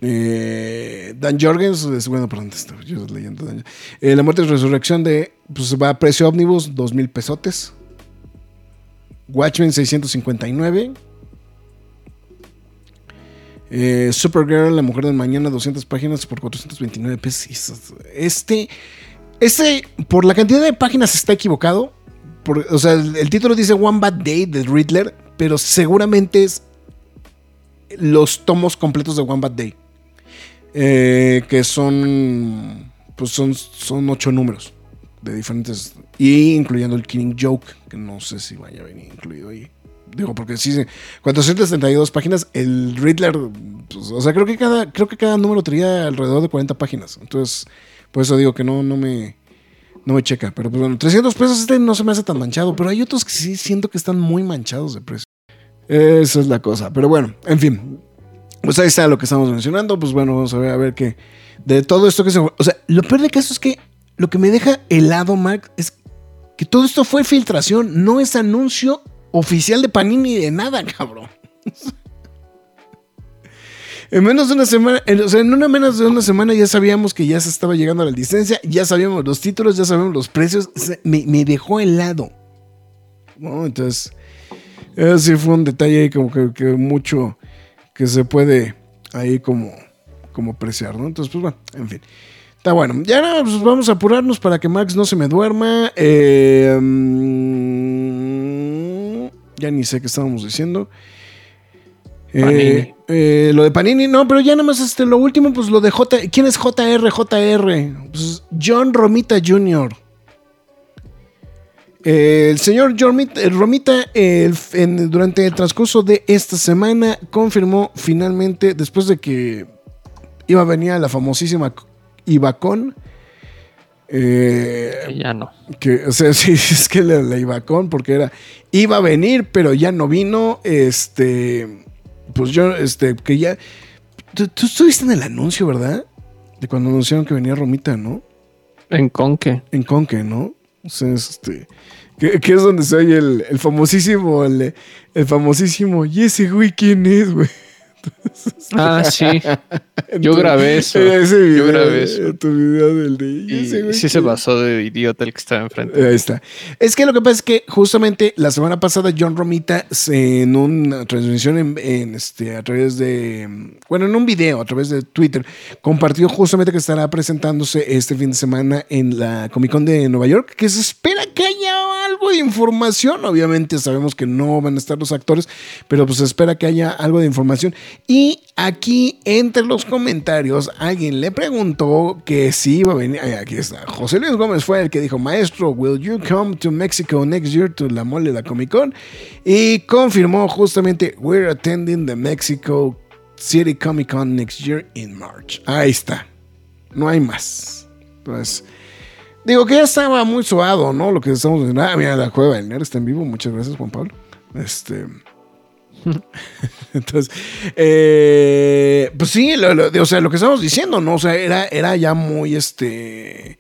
Eh, Dan Jorgens, bueno, perdón, estoy yo leyendo Dan- eh, La muerte y resurrección de, pues va a precio ómnibus, 2000 pesotes. Watchmen 659. Eh, Supergirl, La Mujer del Mañana, 200 páginas por 429 pesos. Este, este, por la cantidad de páginas está equivocado. O sea, el, el título dice One Bad Day de Riddler, pero seguramente es los tomos completos de One Bad Day. Eh, que son, pues son, son ocho números de diferentes, y incluyendo el Killing Joke, que no sé si vaya a venir incluido ahí. Digo, porque sí, sí, 432 páginas, el Riddler, pues, o sea, creo que, cada, creo que cada número tenía alrededor de 40 páginas. Entonces, por eso digo que no, no me, no me checa. Pero pues bueno, 300 pesos este no se me hace tan manchado, pero hay otros que sí siento que están muy manchados de precio. Esa es la cosa. Pero bueno, en fin. Pues ahí está lo que estamos mencionando. Pues bueno, vamos a ver, a ver qué. De todo esto que se. O sea, lo peor de caso es que lo que me deja helado, Mark, es que todo esto fue filtración. No es anuncio oficial de Panini de nada, cabrón. En menos de una semana, en- o sea, en una menos de una semana ya sabíamos que ya se estaba llegando a la licencia, ya sabíamos los títulos, ya sabíamos los precios. Me, dejó helado. ¿No? Entonces, ese sí fue un detalle ahí como que, mucho que se puede ahí como, como apreciar, ¿no? Entonces, pues bueno, en fin. Está bueno. Ya pues vamos a apurarnos para que Max no se me duerma. Eh, mm, ya ni sé qué estábamos diciendo. Eh, eh, lo de Panini, no, pero ya nada más este, lo último, pues lo de J. ¿Quién es JR? JR. Pues John Romita Jr. Eh, el señor Romita, el en- durante el transcurso de esta semana, confirmó finalmente, después de que iba a venir a la famosísima Ibacon, eh,
ya no.
que, o sea, sí, es que la, la Ibacon, porque era, iba a venir, pero ya no vino, este, pues yo, este, que ya, tú, tú estuviste en el anuncio, ¿verdad? De cuando anunciaron que venía Romita, ¿no?
En Conque.
En Conque, ¿no? O sea, es este. Que, que es donde se oye el, el famosísimo, el, el famosísimo, ¿y ese güey quién es, güey?
Ah, sí. Yo grabé eso.
Ese video,
Yo grabé eso.
Tu video del de. "¿Y
sí se pasó de idiota el que estaba enfrente.
Ahí está. Es que lo que pasa es que justamente la semana pasada John Romita en una transmisión en, en, este, a través de, bueno, en un video a través de Twitter, compartió justamente que estará presentándose este fin de semana en la Comic Con de Nueva York, que se espera que haya algo de información. Obviamente sabemos que no van a estar los actores, pero pues se espera que haya algo de información. Y aquí entre los comentarios alguien le preguntó que si iba a venir, aquí está, José Luis Gómez fue el que dijo, maestro, will you come to Mexico next year to la mole la Comic Con? Y confirmó justamente, we're attending the Mexico City Comic Con next year in March. Ahí está, no hay más. Pues... Digo que ya estaba muy suado, ¿no? Lo que estamos diciendo. Ah, mira, la cueva del nerd está en vivo. Muchas gracias, Juan Pablo. Este. Entonces, eh, pues sí, lo- lo- o sea, lo que estamos diciendo, ¿no? O sea, era, era ya muy este.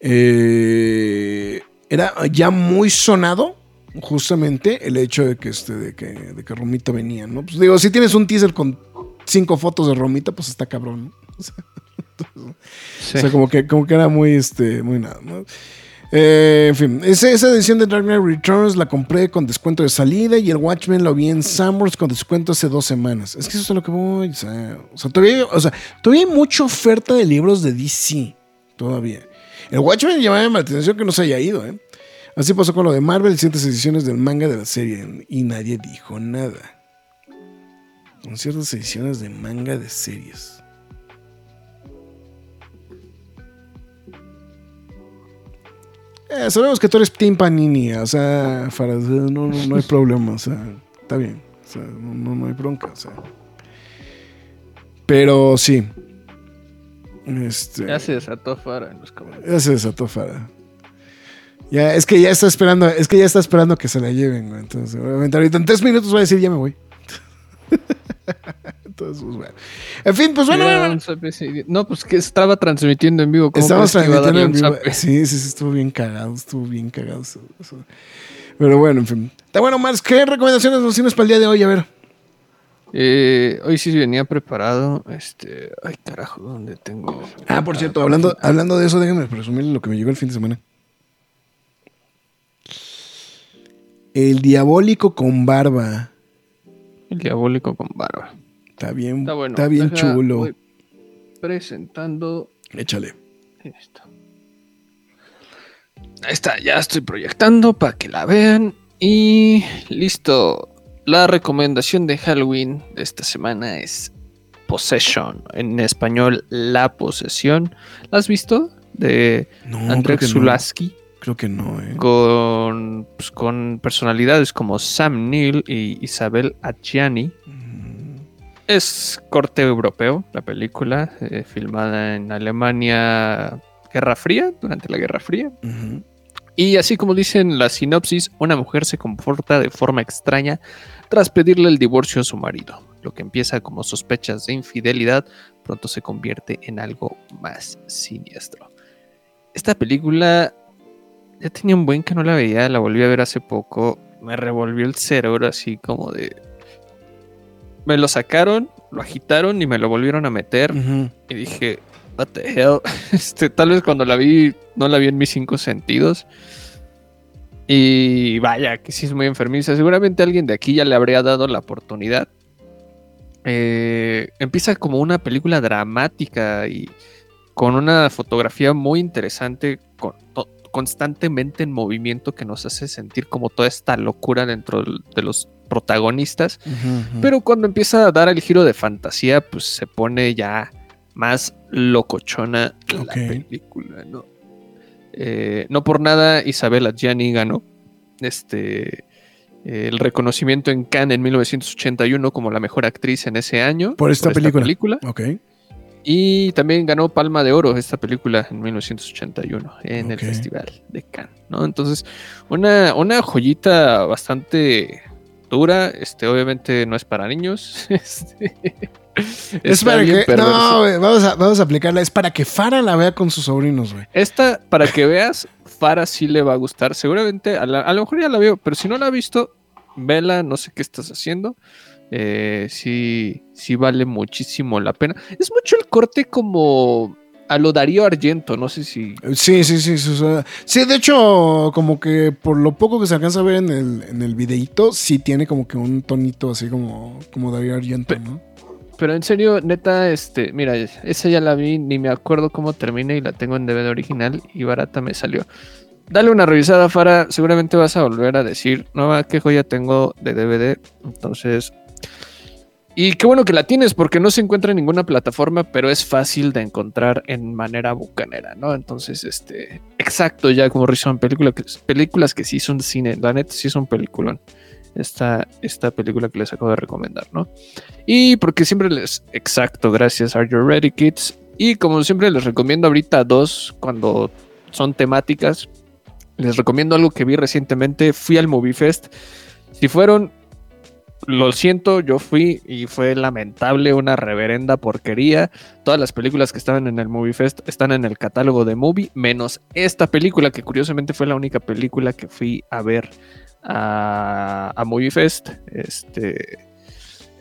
eh, era ya muy sonado, justamente, el hecho de que este, de que, de que Romita venía, ¿no? Pues digo, si tienes un teaser con cinco fotos de Romita, pues está cabrón, ¿no? O sea,
Sí.
o sea, como que, como que era muy, este, muy nada, ¿no? Eh, en fin, esa, edición de Dark Knight Returns la compré con descuento de salida y el Watchmen lo vi en Summers con descuento hace dos semanas. Es que eso es lo que voy. O sea, todavía, o sea, todavía hay mucha oferta de libros de DC. Todavía. El Watchmen llamaba la atención que no se haya ido, ¿eh? Así pasó con lo de Marvel, ciertas ediciones del manga de la serie y nadie dijo nada. Con ciertas ediciones de manga de series. Eh, sabemos que tú eres Team Panini, o sea, Farad, no, no, no hay problema, o sea, está bien, o sea, no, no, no hay bronca, o sea. Pero sí. Este,
Ya se desató Fara en los comentarios.
ya se desató Farad. Ya, es que ya está esperando, es que ya está esperando que se la lleven, güey. Entonces, obviamente ahorita en tres minutos va a decir ya me voy. Entonces, pues bueno. En fin, pues bueno,
zape No, pues que estaba transmitiendo en vivo. ¿Cómo
Estamos
crees que iba a
transmitiendo en vivo. Sí, sí, sí, estuvo bien cagado, estuvo bien cagado. eso- eso. Pero bueno, en fin. Está bueno, Mars, ¿qué recomendaciones nos tienes para el día de hoy? A ver.
Eh, hoy sí venía preparado. Este. Ay, carajo, ¿dónde tengo?
Ah, por cierto, hablando, hablando de eso, déjenme presumir lo que me llegó el fin de semana. El diabólico con barba.
El diabólico con barba.
Está bien,
Está bueno.
está bien
Deja,
chulo.
presentando
Échale.
esto. Ahí está, ya estoy proyectando para que la vean. Y listo. La recomendación de Halloween de esta semana es Possession. En español, La Posesión. ¿La has visto? De
No, creo
Andrzej
no.
Zulaski.
Creo que no, eh.
Con, pues, con personalidades como Sam Neill y Isabel Adjani.
Mm,
Es corte europeo, la película, eh, filmada en Alemania, Guerra Fría, durante la Guerra Fría. Y así como dicen la sinopsis, una mujer se comporta de forma extraña tras pedirle el divorcio a su marido. Lo que empieza como sospechas de infidelidad pronto se convierte en algo más siniestro. Esta película ya tenía un buen que no la veía, la volví a ver hace poco, me revolvió el cerebro así como de... Me lo sacaron, lo agitaron y me lo volvieron a meter. Y dije, what the hell. Este, tal vez cuando la vi, no la vi en mis cinco sentidos. Y vaya, que sí es muy enfermiza. Seguramente alguien de aquí ya le habría dado la oportunidad. Eh, empieza como una película dramática y con una fotografía muy interesante, con- constantemente en movimiento que nos hace sentir como toda esta locura dentro de los protagonistas. Pero cuando empieza a dar el giro de fantasía, pues se pone ya más locochona la película, ¿no? Eh, no por nada Isabella Gianni ganó este, eh, el reconocimiento en Cannes en 1981 como la mejor actriz en ese año.
Por esta película. Ok.
Y también ganó Palma de Oro esta película en 1981 en el. Festival de Cannes, ¿no? Entonces, una, una joyita bastante dura, este, obviamente no es para niños. este,
Es para que.
perverso.
No, vamos a, vamos a aplicarla. Es para que Fara la vea con sus sobrinos, güey.
Esta, para que veas, Fara sí le va a gustar. Seguramente, a, la- a lo mejor ya la veo, pero si no la ha visto, vela, no sé qué estás haciendo. Eh, sí, sí vale muchísimo la pena. Es mucho el corte como a lo Darío Argento, no sé si...
Sí, sí, sí. Sí, sí, de hecho, como que por lo poco que se alcanza a ver en el, en el videíto, sí tiene como que un tonito así como, como Darío Argento, ¿no?
Pero en serio, neta, este, mira, esa ya la vi, ni me acuerdo cómo termina y la tengo en DVD original y barata me salió. Dale una revisada, Fara, seguramente vas a volver a decir, no, qué joya tengo de DVD. Entonces, y qué bueno que la tienes porque no se encuentra en ninguna plataforma, pero es fácil de encontrar en manera bucanera, ¿no? Entonces, este, exacto, ya como que, películas que sí son cine, la neta sí son peliculón. Esta, esta película que les acabo de recomendar, ¿no? Y porque siempre les. Exacto, gracias, Are You Ready Kids? Y como siempre les recomiendo ahorita dos cuando son temáticas. Les recomiendo algo que vi recientemente. Fui al Movie Fest. Si fueron, lo siento, yo fui y fue lamentable, una reverenda porquería. Todas las películas que estaban en el Movie Fest están en el catálogo de Movie, menos esta película, que curiosamente fue la única película que fui a ver a, a Movie Fest. Este.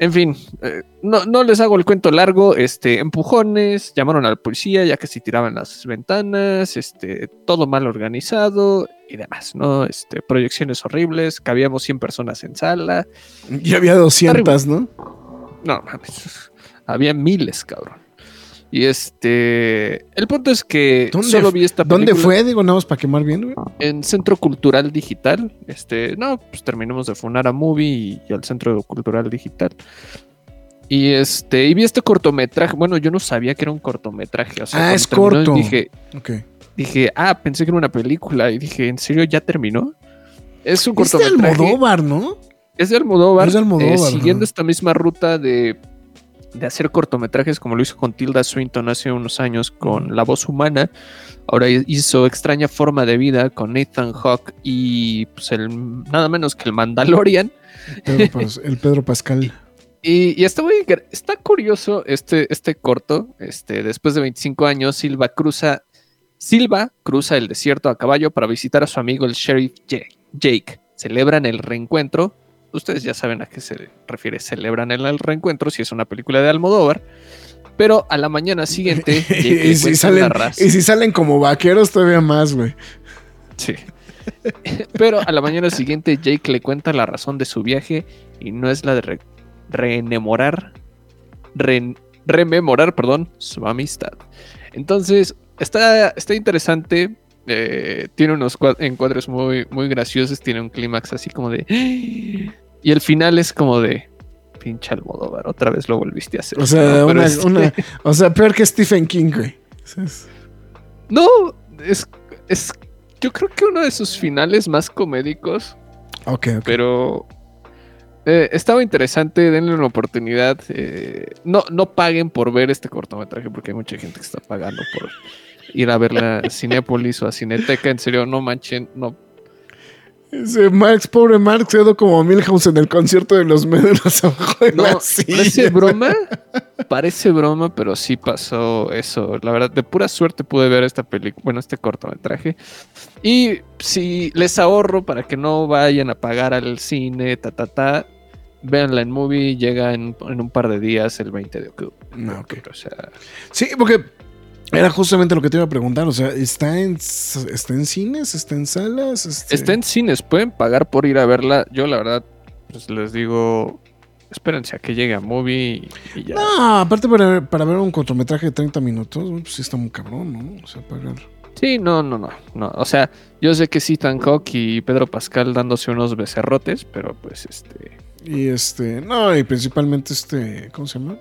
En fin, eh, no, no les hago el cuento largo, este, empujones, llamaron a la policía ya que se tiraban las ventanas, este, todo mal organizado y demás, ¿no? Este, proyecciones horribles, cabíamos 100 personas en sala,
Y había 200, ¿no?
no mames, había miles, cabrón. Y este, el punto es que
¿Dónde
solo vi esta
¿Dónde
película
fue? Digo, nada más para quemar bien, güey.
en Centro Cultural Digital. Este, no, pues terminamos de funar a Movie y, y al Centro Cultural Digital. Y este, y vi este cortometraje. Bueno, yo no sabía que era un cortometraje. O sea,
Ah, es corto.
Dije,
Ok.
dije, ah, pensé que era una película. Y dije, ¿en serio ya terminó? Es un
Es de
cortometraje.
Almodóvar, ¿no?
Es de Almodóvar.
Es de Almodóvar,
eh, siguiendo esta misma ruta de, de hacer cortometrajes como lo hizo con Tilda Swinton hace unos años con La Voz Humana. Ahora hizo Extraña Forma de Vida con Nathan Hawke y pues, el, nada menos que el Mandalorian.
Pedro Pas- el Pedro Pascal.
Y, y está muy está curioso este, este corto. Este, después de 25 años, Silva cruza, Silva cruza el desierto a caballo para visitar a su amigo el sheriff Ja- Jake. Celebran el reencuentro. Ustedes ya saben a qué se refiere. Celebran el, reencuentro si es una película de Almodóvar. Pero a la mañana siguiente,
y, si salen,
la raza.
y si salen como vaqueros, todavía más, güey.
Sí. Pero a la mañana siguiente Jake le cuenta la razón de su viaje y no es la de re- rememorar, re- rememorar, perdón, su amistad. Entonces, está, está interesante. eh, tiene unos cua- encuadres muy, muy graciosos. Tiene un clímax así como de. Y el final es como de. Pinche Almodóvar, otra vez lo volviste a hacer.
O sea,
¿no? Pero
una,
este-
una- o sea, peor que Stephen King, güey. Es-
No, es, es. Yo creo que uno de sus finales más comédicos.
Ok, ok.
Pero eh, estaba interesante, denle una oportunidad. eh, no, no paguen por ver este cortometraje porque hay mucha gente que está pagando por ir a verla a Cinépolis o a Cineteca. En serio, no manchen, no.
Ese Marx, pobre Marx, quedó como Milhouse en el concierto de los médulas abajo de
No,
la silla.
parece broma, parece broma, pero sí pasó eso. La verdad, de pura suerte pude ver esta película, bueno, este cortometraje. Y si les ahorro para que no vayan a pagar al cine, ta, ta, ta, véanla en movie, llega en, en un par de días, el 20 de octubre.
No, ok.
O sea,
Sí, porque era justamente lo que te iba a preguntar. O sea, ¿está en, está en cines? ¿Está en salas? Este-
está en cines, pueden pagar por ir a verla. Yo, la verdad, pues les digo, espérense a que llegue a movie y, ya.
No, aparte para, para ver un cortometraje de 30 minutos, pues sí está muy cabrón, ¿no? O sea, pagar.
Sí, no, no, no, no. O sea, yo sé que sí, Hawke y Pedro Pascal dándose unos becerrotes, pero pues este.
Y este, no, y principalmente este, ¿cómo se llama?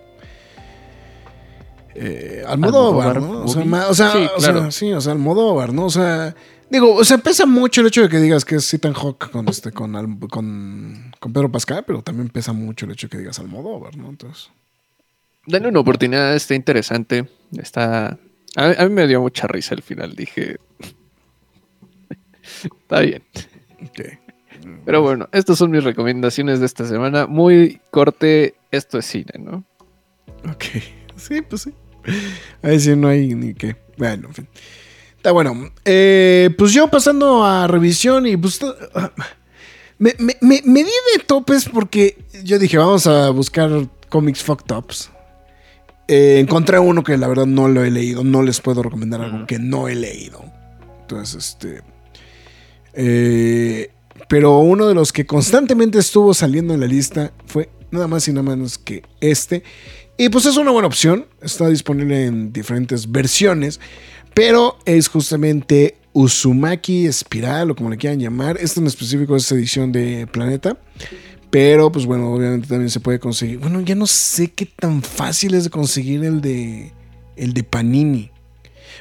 Eh, Almodóvar,
Almodóvar
¿no? O sea,
movie.
ma- o sea,
Sí,
o sea,
claro.
sí, o sea, Almodóvar, ¿no? O sea, digo, o sea, pesa mucho el hecho de que digas que es Ethan Hawke con este, con, Al- con, con Pedro Pascal, pero también pesa mucho el hecho de que digas Almodóvar, ¿no? Entonces,
Denle una oportunidad, está interesante. Está. A, a mí me dio mucha risa al final, dije. está bien.
ok.
Pero bueno, estas son mis recomendaciones de esta semana. Muy corte, esto es cine, ¿no?
Ok. Sí, pues sí. Ahí sí no hay ni qué. Bueno, en fin. Está bueno. Eh, pues yo pasando a revisión y pues... Me, me, me, me di de topes porque yo dije, vamos a buscar cómics fucked ups. Eh, encontré uno que la verdad no lo he leído. No les puedo recomendar algo que no he leído. Entonces, este. eh, pero uno de los que constantemente estuvo saliendo en la lista fue nada más y nada menos que este. Y pues es una buena opción. Está disponible en diferentes versiones. Pero es justamente Uzumaki Espiral o como le quieran llamar. Este en específico es edición de Planeta. Pero pues bueno, obviamente también se puede conseguir. Bueno, ya no sé qué tan fácil es de conseguir el de el de Panini.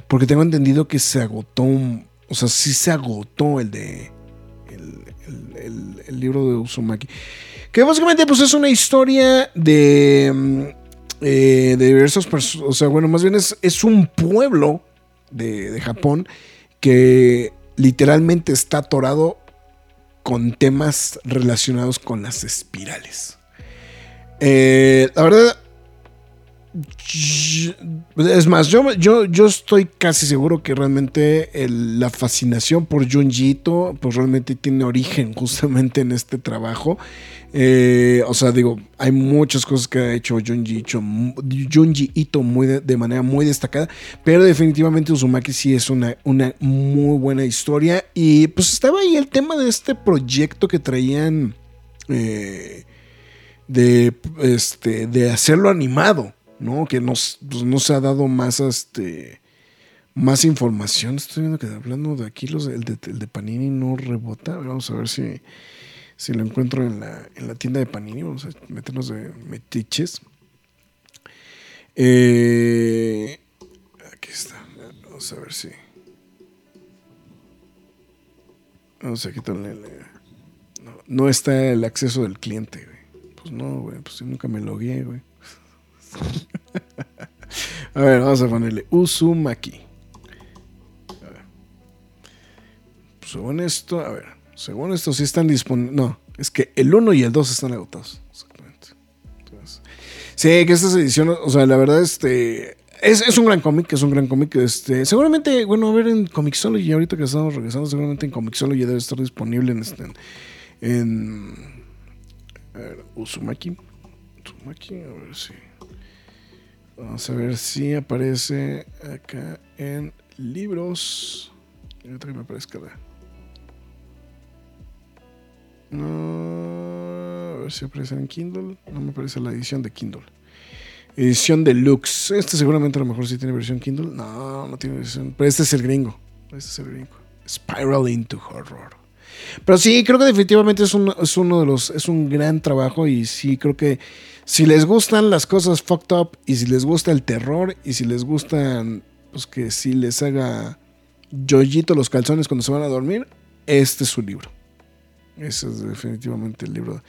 Porque tengo entendido que se agotó, o sea, sí se agotó el de el- el libro de Uzumaki. Que básicamente pues es una historia de mm, eh, de diversos personas, o sea, bueno, más bien es, es un pueblo de, de Japón que literalmente está atorado con temas relacionados con las espirales. Eh, la verdad, es más, yo, yo, yo estoy casi seguro que realmente la fascinación por Junji Ito, pues realmente tiene origen justamente en este trabajo. Eh, o sea, digo, hay muchas cosas que ha hecho Junji Ito, muy de, de manera muy destacada, pero definitivamente Uzumaki sí es una, una muy buena historia. Y pues estaba ahí el tema de este proyecto que traían eh, de, este, de hacerlo animado, ¿no? Que pues, no se ha dado más, este, más información. Estoy viendo que hablando de aquí, los, el, de, el de Panini no rebota. Vamos a ver si, si lo encuentro en la, en la tienda de Panini. Vamos a meternos de metiches. Eh, aquí está. Vamos a ver si. Vamos a quitarle. No, no está el acceso del cliente, güey. Pues no, güey. Pues nunca me logué, güey. a ver, vamos a ponerle. Pues según esto, a ver. Según esto, sí están disponibles. No, es que el 1 y el 2 están agotados. Exactamente. Sí, que estas ediciones, o sea, la verdad, este. Es, un gran cómic, es un gran cómic. Este, seguramente, bueno, a ver en Comixology, ahorita que estamos regresando, seguramente en Comixology debe estar disponible en, este, en a ver, Uzumaki. Uzumaki, a ver si. Vamos a ver si aparece acá en libros. Ahorita que me aparezca la. No, a ver si aparece en Kindle. No me aparece la edición de Kindle. Edición deluxe. Este seguramente a lo mejor sí tiene versión Kindle. No, no tiene versión. Pero este es el gringo. Este es el gringo. Spiral into Horror. Pero sí, creo que definitivamente es, un- es uno de los. Es un gran trabajo. Y sí, creo que si les gustan las cosas fucked up. Y si les gusta el terror. Y si les gustan. Pues que si les haga. Yoyito los calzones cuando se van a dormir. Este es su libro. Ese es definitivamente el libro,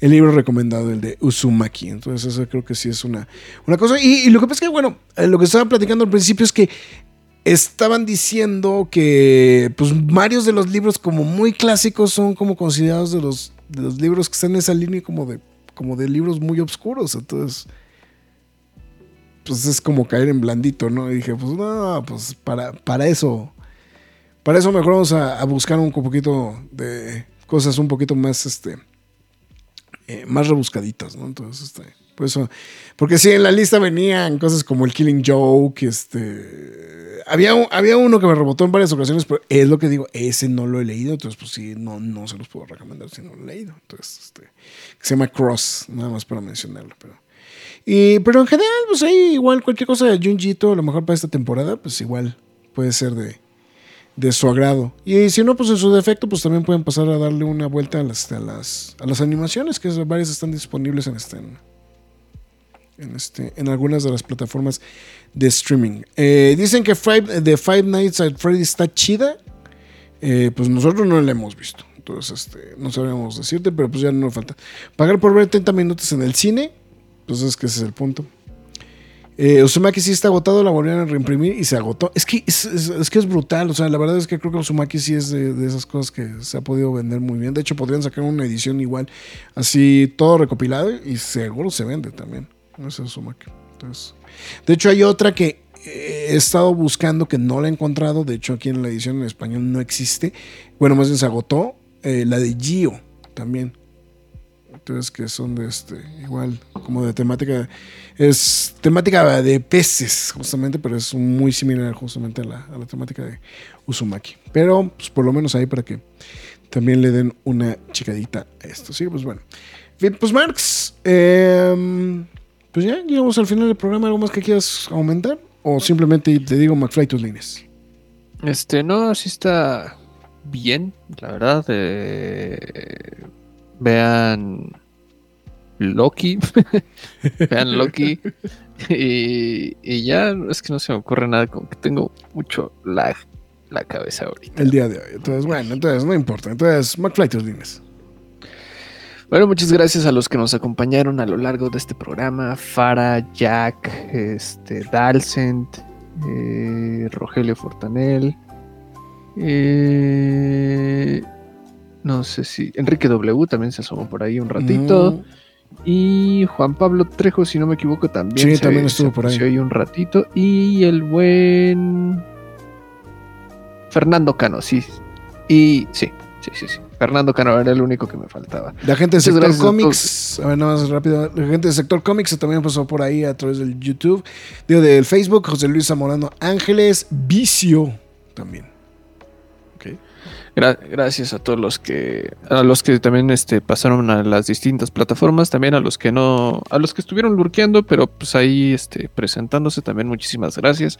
el libro recomendado, el de Uzumaki. Entonces, eso creo que sí es una, una cosa. Y, y lo que pasa es que, bueno, eh, lo que estaba platicando al principio es que estaban diciendo que, pues, varios de los libros como muy clásicos son como considerados de los, de los libros que están en esa línea como de, como de libros muy oscuros. Entonces, pues es como caer en blandito, ¿no? Y dije, pues, no, pues, para, para eso. Para eso mejor vamos a, buscar un poquito de cosas un poquito más, este, eh, más rebuscaditas, ¿no? Entonces, este, por porque sí, en la lista venían cosas como el Killing Joke, este, había, había uno que me rebotó en varias ocasiones, pero es lo que digo, ese no lo he leído, entonces pues sí, no, no se los puedo recomendar si no lo he leído, entonces, este, se llama Cross, nada más para mencionarlo, pero... Y, pero en general, pues ahí igual cualquier cosa de Junjito, a lo mejor para esta temporada, pues igual puede ser de, de su agrado. Y si no, pues en su defecto, pues también pueden pasar a darle una vuelta a las, a las, a las animaciones, que varias están disponibles en este, en, este, en algunas de las plataformas de streaming. Eh, dicen que Five, The Five Nights at Freddy's está chida. Eh, pues nosotros no la hemos visto. Entonces, este, no sabríamos decirte, pero pues ya no nos falta. Pagar por ver 30 minutos en el cine, pues es que ese es el punto. Eh, Uzumaki sí está agotado, la volvieron a reimprimir y se agotó. Es que es, es- que es brutal, o sea, la verdad es que creo que Uzumaki sí es de esas cosas que se ha podido vender muy bien. De hecho, podrían sacar una edición igual, así todo recopilado y seguro se vende también. Es Uzumaki. Entonces, de hecho, hay otra que he estado buscando que no la he encontrado. De hecho, aquí en la edición en español no existe. Bueno, más bien se agotó. Eh, la de Gio también. Entonces, que son de este, igual, como de temática. Es temática de peces, justamente, pero es muy similar justamente a la, a la temática de Uzumaki. Pero, pues por lo menos ahí para que también le den una chicadita a esto. Sí, pues bueno. Pues Marx, eh, pues ya llegamos al final del programa. ¿Algo más que quieras aumentar? ¿O simplemente te digo McFly tus líneas?
Este, no, sí está bien, la verdad. eh, vean Loki. vean Loki. Y, y ya es que no se me ocurre nada, como que tengo mucho lag la cabeza ahorita.
El día de hoy. Entonces, bueno, entonces no importa. Entonces, McFly tus líneas.
Bueno, muchas gracias a los que nos acompañaron a lo largo de este programa. Fara, Jack, este, Dalcent, eh, Rogelio Fortanel. eh, no sé si. Enrique W también se asomó por ahí un ratito.
Mm,
Y Juan Pablo Trejo, si no me equivoco, también.
Sí,
se-
también estuvo
se
por ahí.
un ratito. Y el buen. Fernando Cano, sí. Y sí, sí, sí, sí. Fernando Cano era el único que me faltaba.
La gente de
Muchas
Sector
gracias a
ver, nada más rápido. La gente de Sector Comics también pasó por ahí a través del YouTube. Digo, del Facebook, José Luis Zamorano Ángeles, Vicio también.
Gra- gracias a todos los que a los que también este pasaron a las distintas plataformas, también a los que no a los que estuvieron lurkeando, pero pues ahí este presentándose también muchísimas gracias.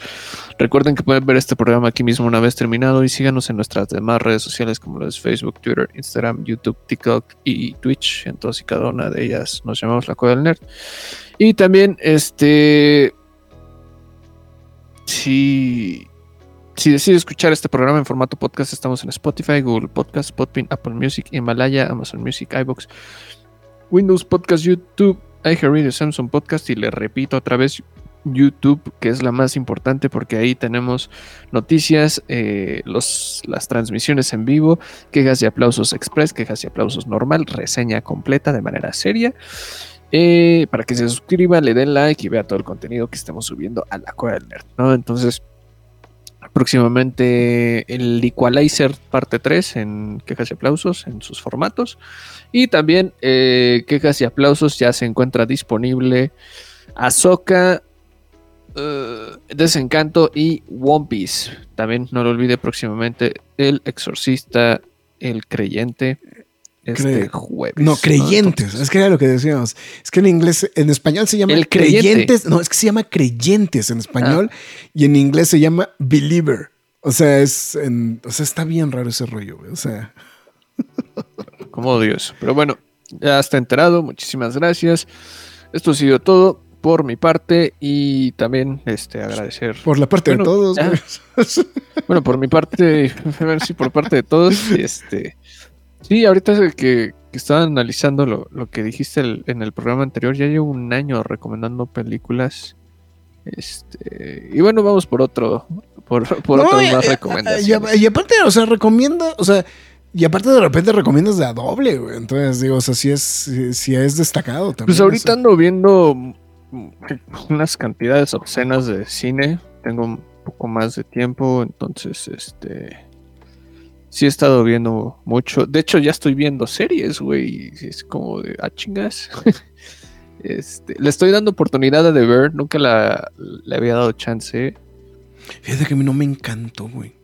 Recuerden que pueden ver este programa aquí mismo una vez terminado y síganos en nuestras demás redes sociales como las Facebook, Twitter, Instagram, YouTube, TikTok y Twitch. En todas y cada una de ellas nos llamamos La Cueva del Nerd. Y también este si si decide escuchar este programa en formato podcast, estamos en Spotify, Google Podcast, Podbean, Apple Music, Himalaya, Amazon Music, iBox, Windows Podcast, YouTube, iHeartRadio, Samsung Podcast y le repito otra vez YouTube, que es la más importante porque ahí tenemos noticias, eh, los, las transmisiones en vivo, quejas y aplausos express, quejas y aplausos normal, reseña completa de manera seria. eh, para que se suscriba, le den like y vea todo el contenido que estemos subiendo a la Cueva del Nerd, ¿no? Entonces, próximamente el Equalizer parte 3 en quejas y aplausos en sus formatos. Y también eh, quejas y aplausos ya se encuentra disponible Ahsoka, eh, Desencanto y One Piece. También no lo olvide próximamente El Exorcista, El Creyente. Este jueves.
No, creyentes. Es que era lo que decíamos. Es que en inglés, en español se llama
El creyente.
creyentes. No, es que se llama creyentes en español y en inglés se llama believer. O sea, es en- o sea, está bien raro ese rollo, güey. O sea,
Como odio eso. Pero bueno, ya está enterado. Muchísimas gracias. Esto ha sido todo por mi parte y también este agradecer.
por la parte
Bueno,
de todos.
Bueno, por mi parte, a ver si por parte de todos, este sí, ahorita es el que, que estaba analizando lo, lo que dijiste el- en el programa anterior, ya llevo un año recomendando películas. Este, y bueno, vamos por otro, por, por
No,
otras más
y-
recomendaciones.
Y, y aparte, o sea, recomienda, o sea, y aparte de repente recomiendas de a doble, güey. Entonces, digo, o sea, sí es, sí, sí es destacado también.
Pues ahorita ando viendo unas cantidades obscenas de cine. Tengo un poco más de tiempo, entonces este sí he estado viendo mucho. De hecho, ya estoy viendo series, güey. Es como de ah, chingas. Este, le estoy dando oportunidad a The Bear, nunca la, le había dado chance.
Fíjate que a mí no me encantó, güey.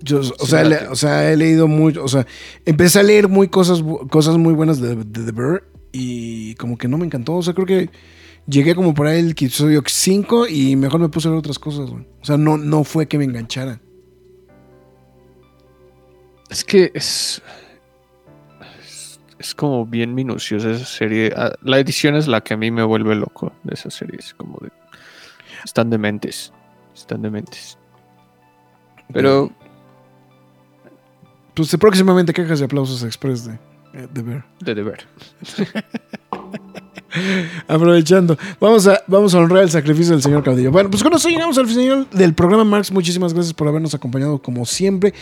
Yo, o, sea, le- o sea, he leído mucho, o sea, empecé a leer muy cosas, cosas muy buenas de, de The Bear y como que no me encantó. O sea, creo que llegué como por ahí el episodio 5 y mejor me puse a ver otras cosas, güey. O sea, no, no fue que me enganchara.
Es que es, es. es como bien minuciosa esa serie. Ah, La edición es la que a mí me vuelve loco de esa serie. Es como de. Están dementes. Están dementes. Pero.
Pues próximamente quejas y aplausos express de, eh, de Bear.
De deber.
Aprovechando, vamos a, vamos a honrar el sacrificio del señor Caudillo. Bueno, pues con eso llegamos al final del programa, Marx. Muchísimas gracias por habernos acompañado como siempre.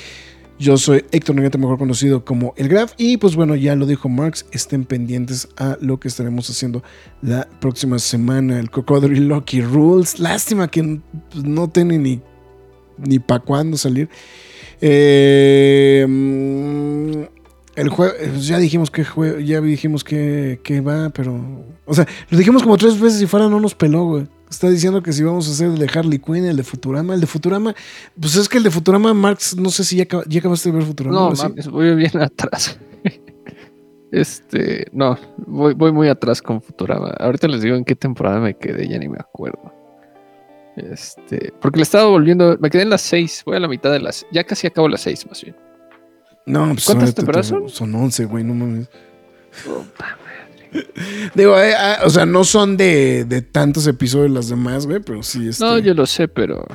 Yo soy Héctor Negrete, mejor conocido como El Graf. Y pues bueno, ya lo dijo Marx, estén pendientes a lo que estaremos haciendo la próxima semana. El Cocodrilo Lucky Rules. Lástima que pues, no tiene ni, ni para cuándo salir. Eh, el juego, ya dijimos que juego, ya dijimos que, que, va, pero. O sea, lo dijimos como tres veces y fuera no nos peló, güey. Está diciendo que si vamos a hacer el de Harley Quinn, el de Futurama. El de Futurama, pues es que el de Futurama, Marx, no sé si ya, ya acabaste de ver Futurama.
No, mames, voy bien atrás. este, no, voy, voy muy atrás con Futurama. Ahorita les digo en qué temporada me quedé, ya ni me acuerdo. Este, porque le estaba volviendo, me quedé en las seis, voy a la mitad de las, ya casi acabo las seis más bien.
No, pues
¿Cuántas temporadas son?
Son 11, güey, no mames. Digo, eh, ah, o sea, no son de, de, tantos episodios las demás, güey, pero sí. Este...
No, yo lo sé, pero.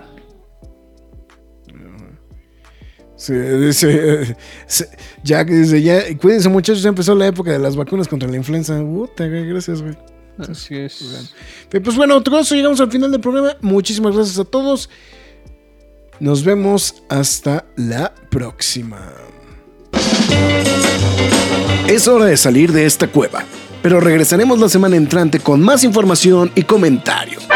Sí, dice, ya que dice, ya, cuídense muchachos, ya empezó la época de las vacunas contra la influenza. Puta, gracias, güey.
Así es.
Pues bueno, con eso llegamos al final del programa. Muchísimas gracias a todos. Nos vemos hasta la próxima. Es hora de salir de esta cueva, pero regresaremos la semana entrante con más información y comentarios.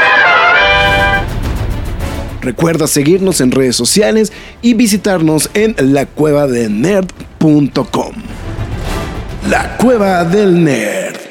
Recuerda seguirnos en redes sociales y visitarnos en lacuevadelnerd.com. La Cueva del Nerd.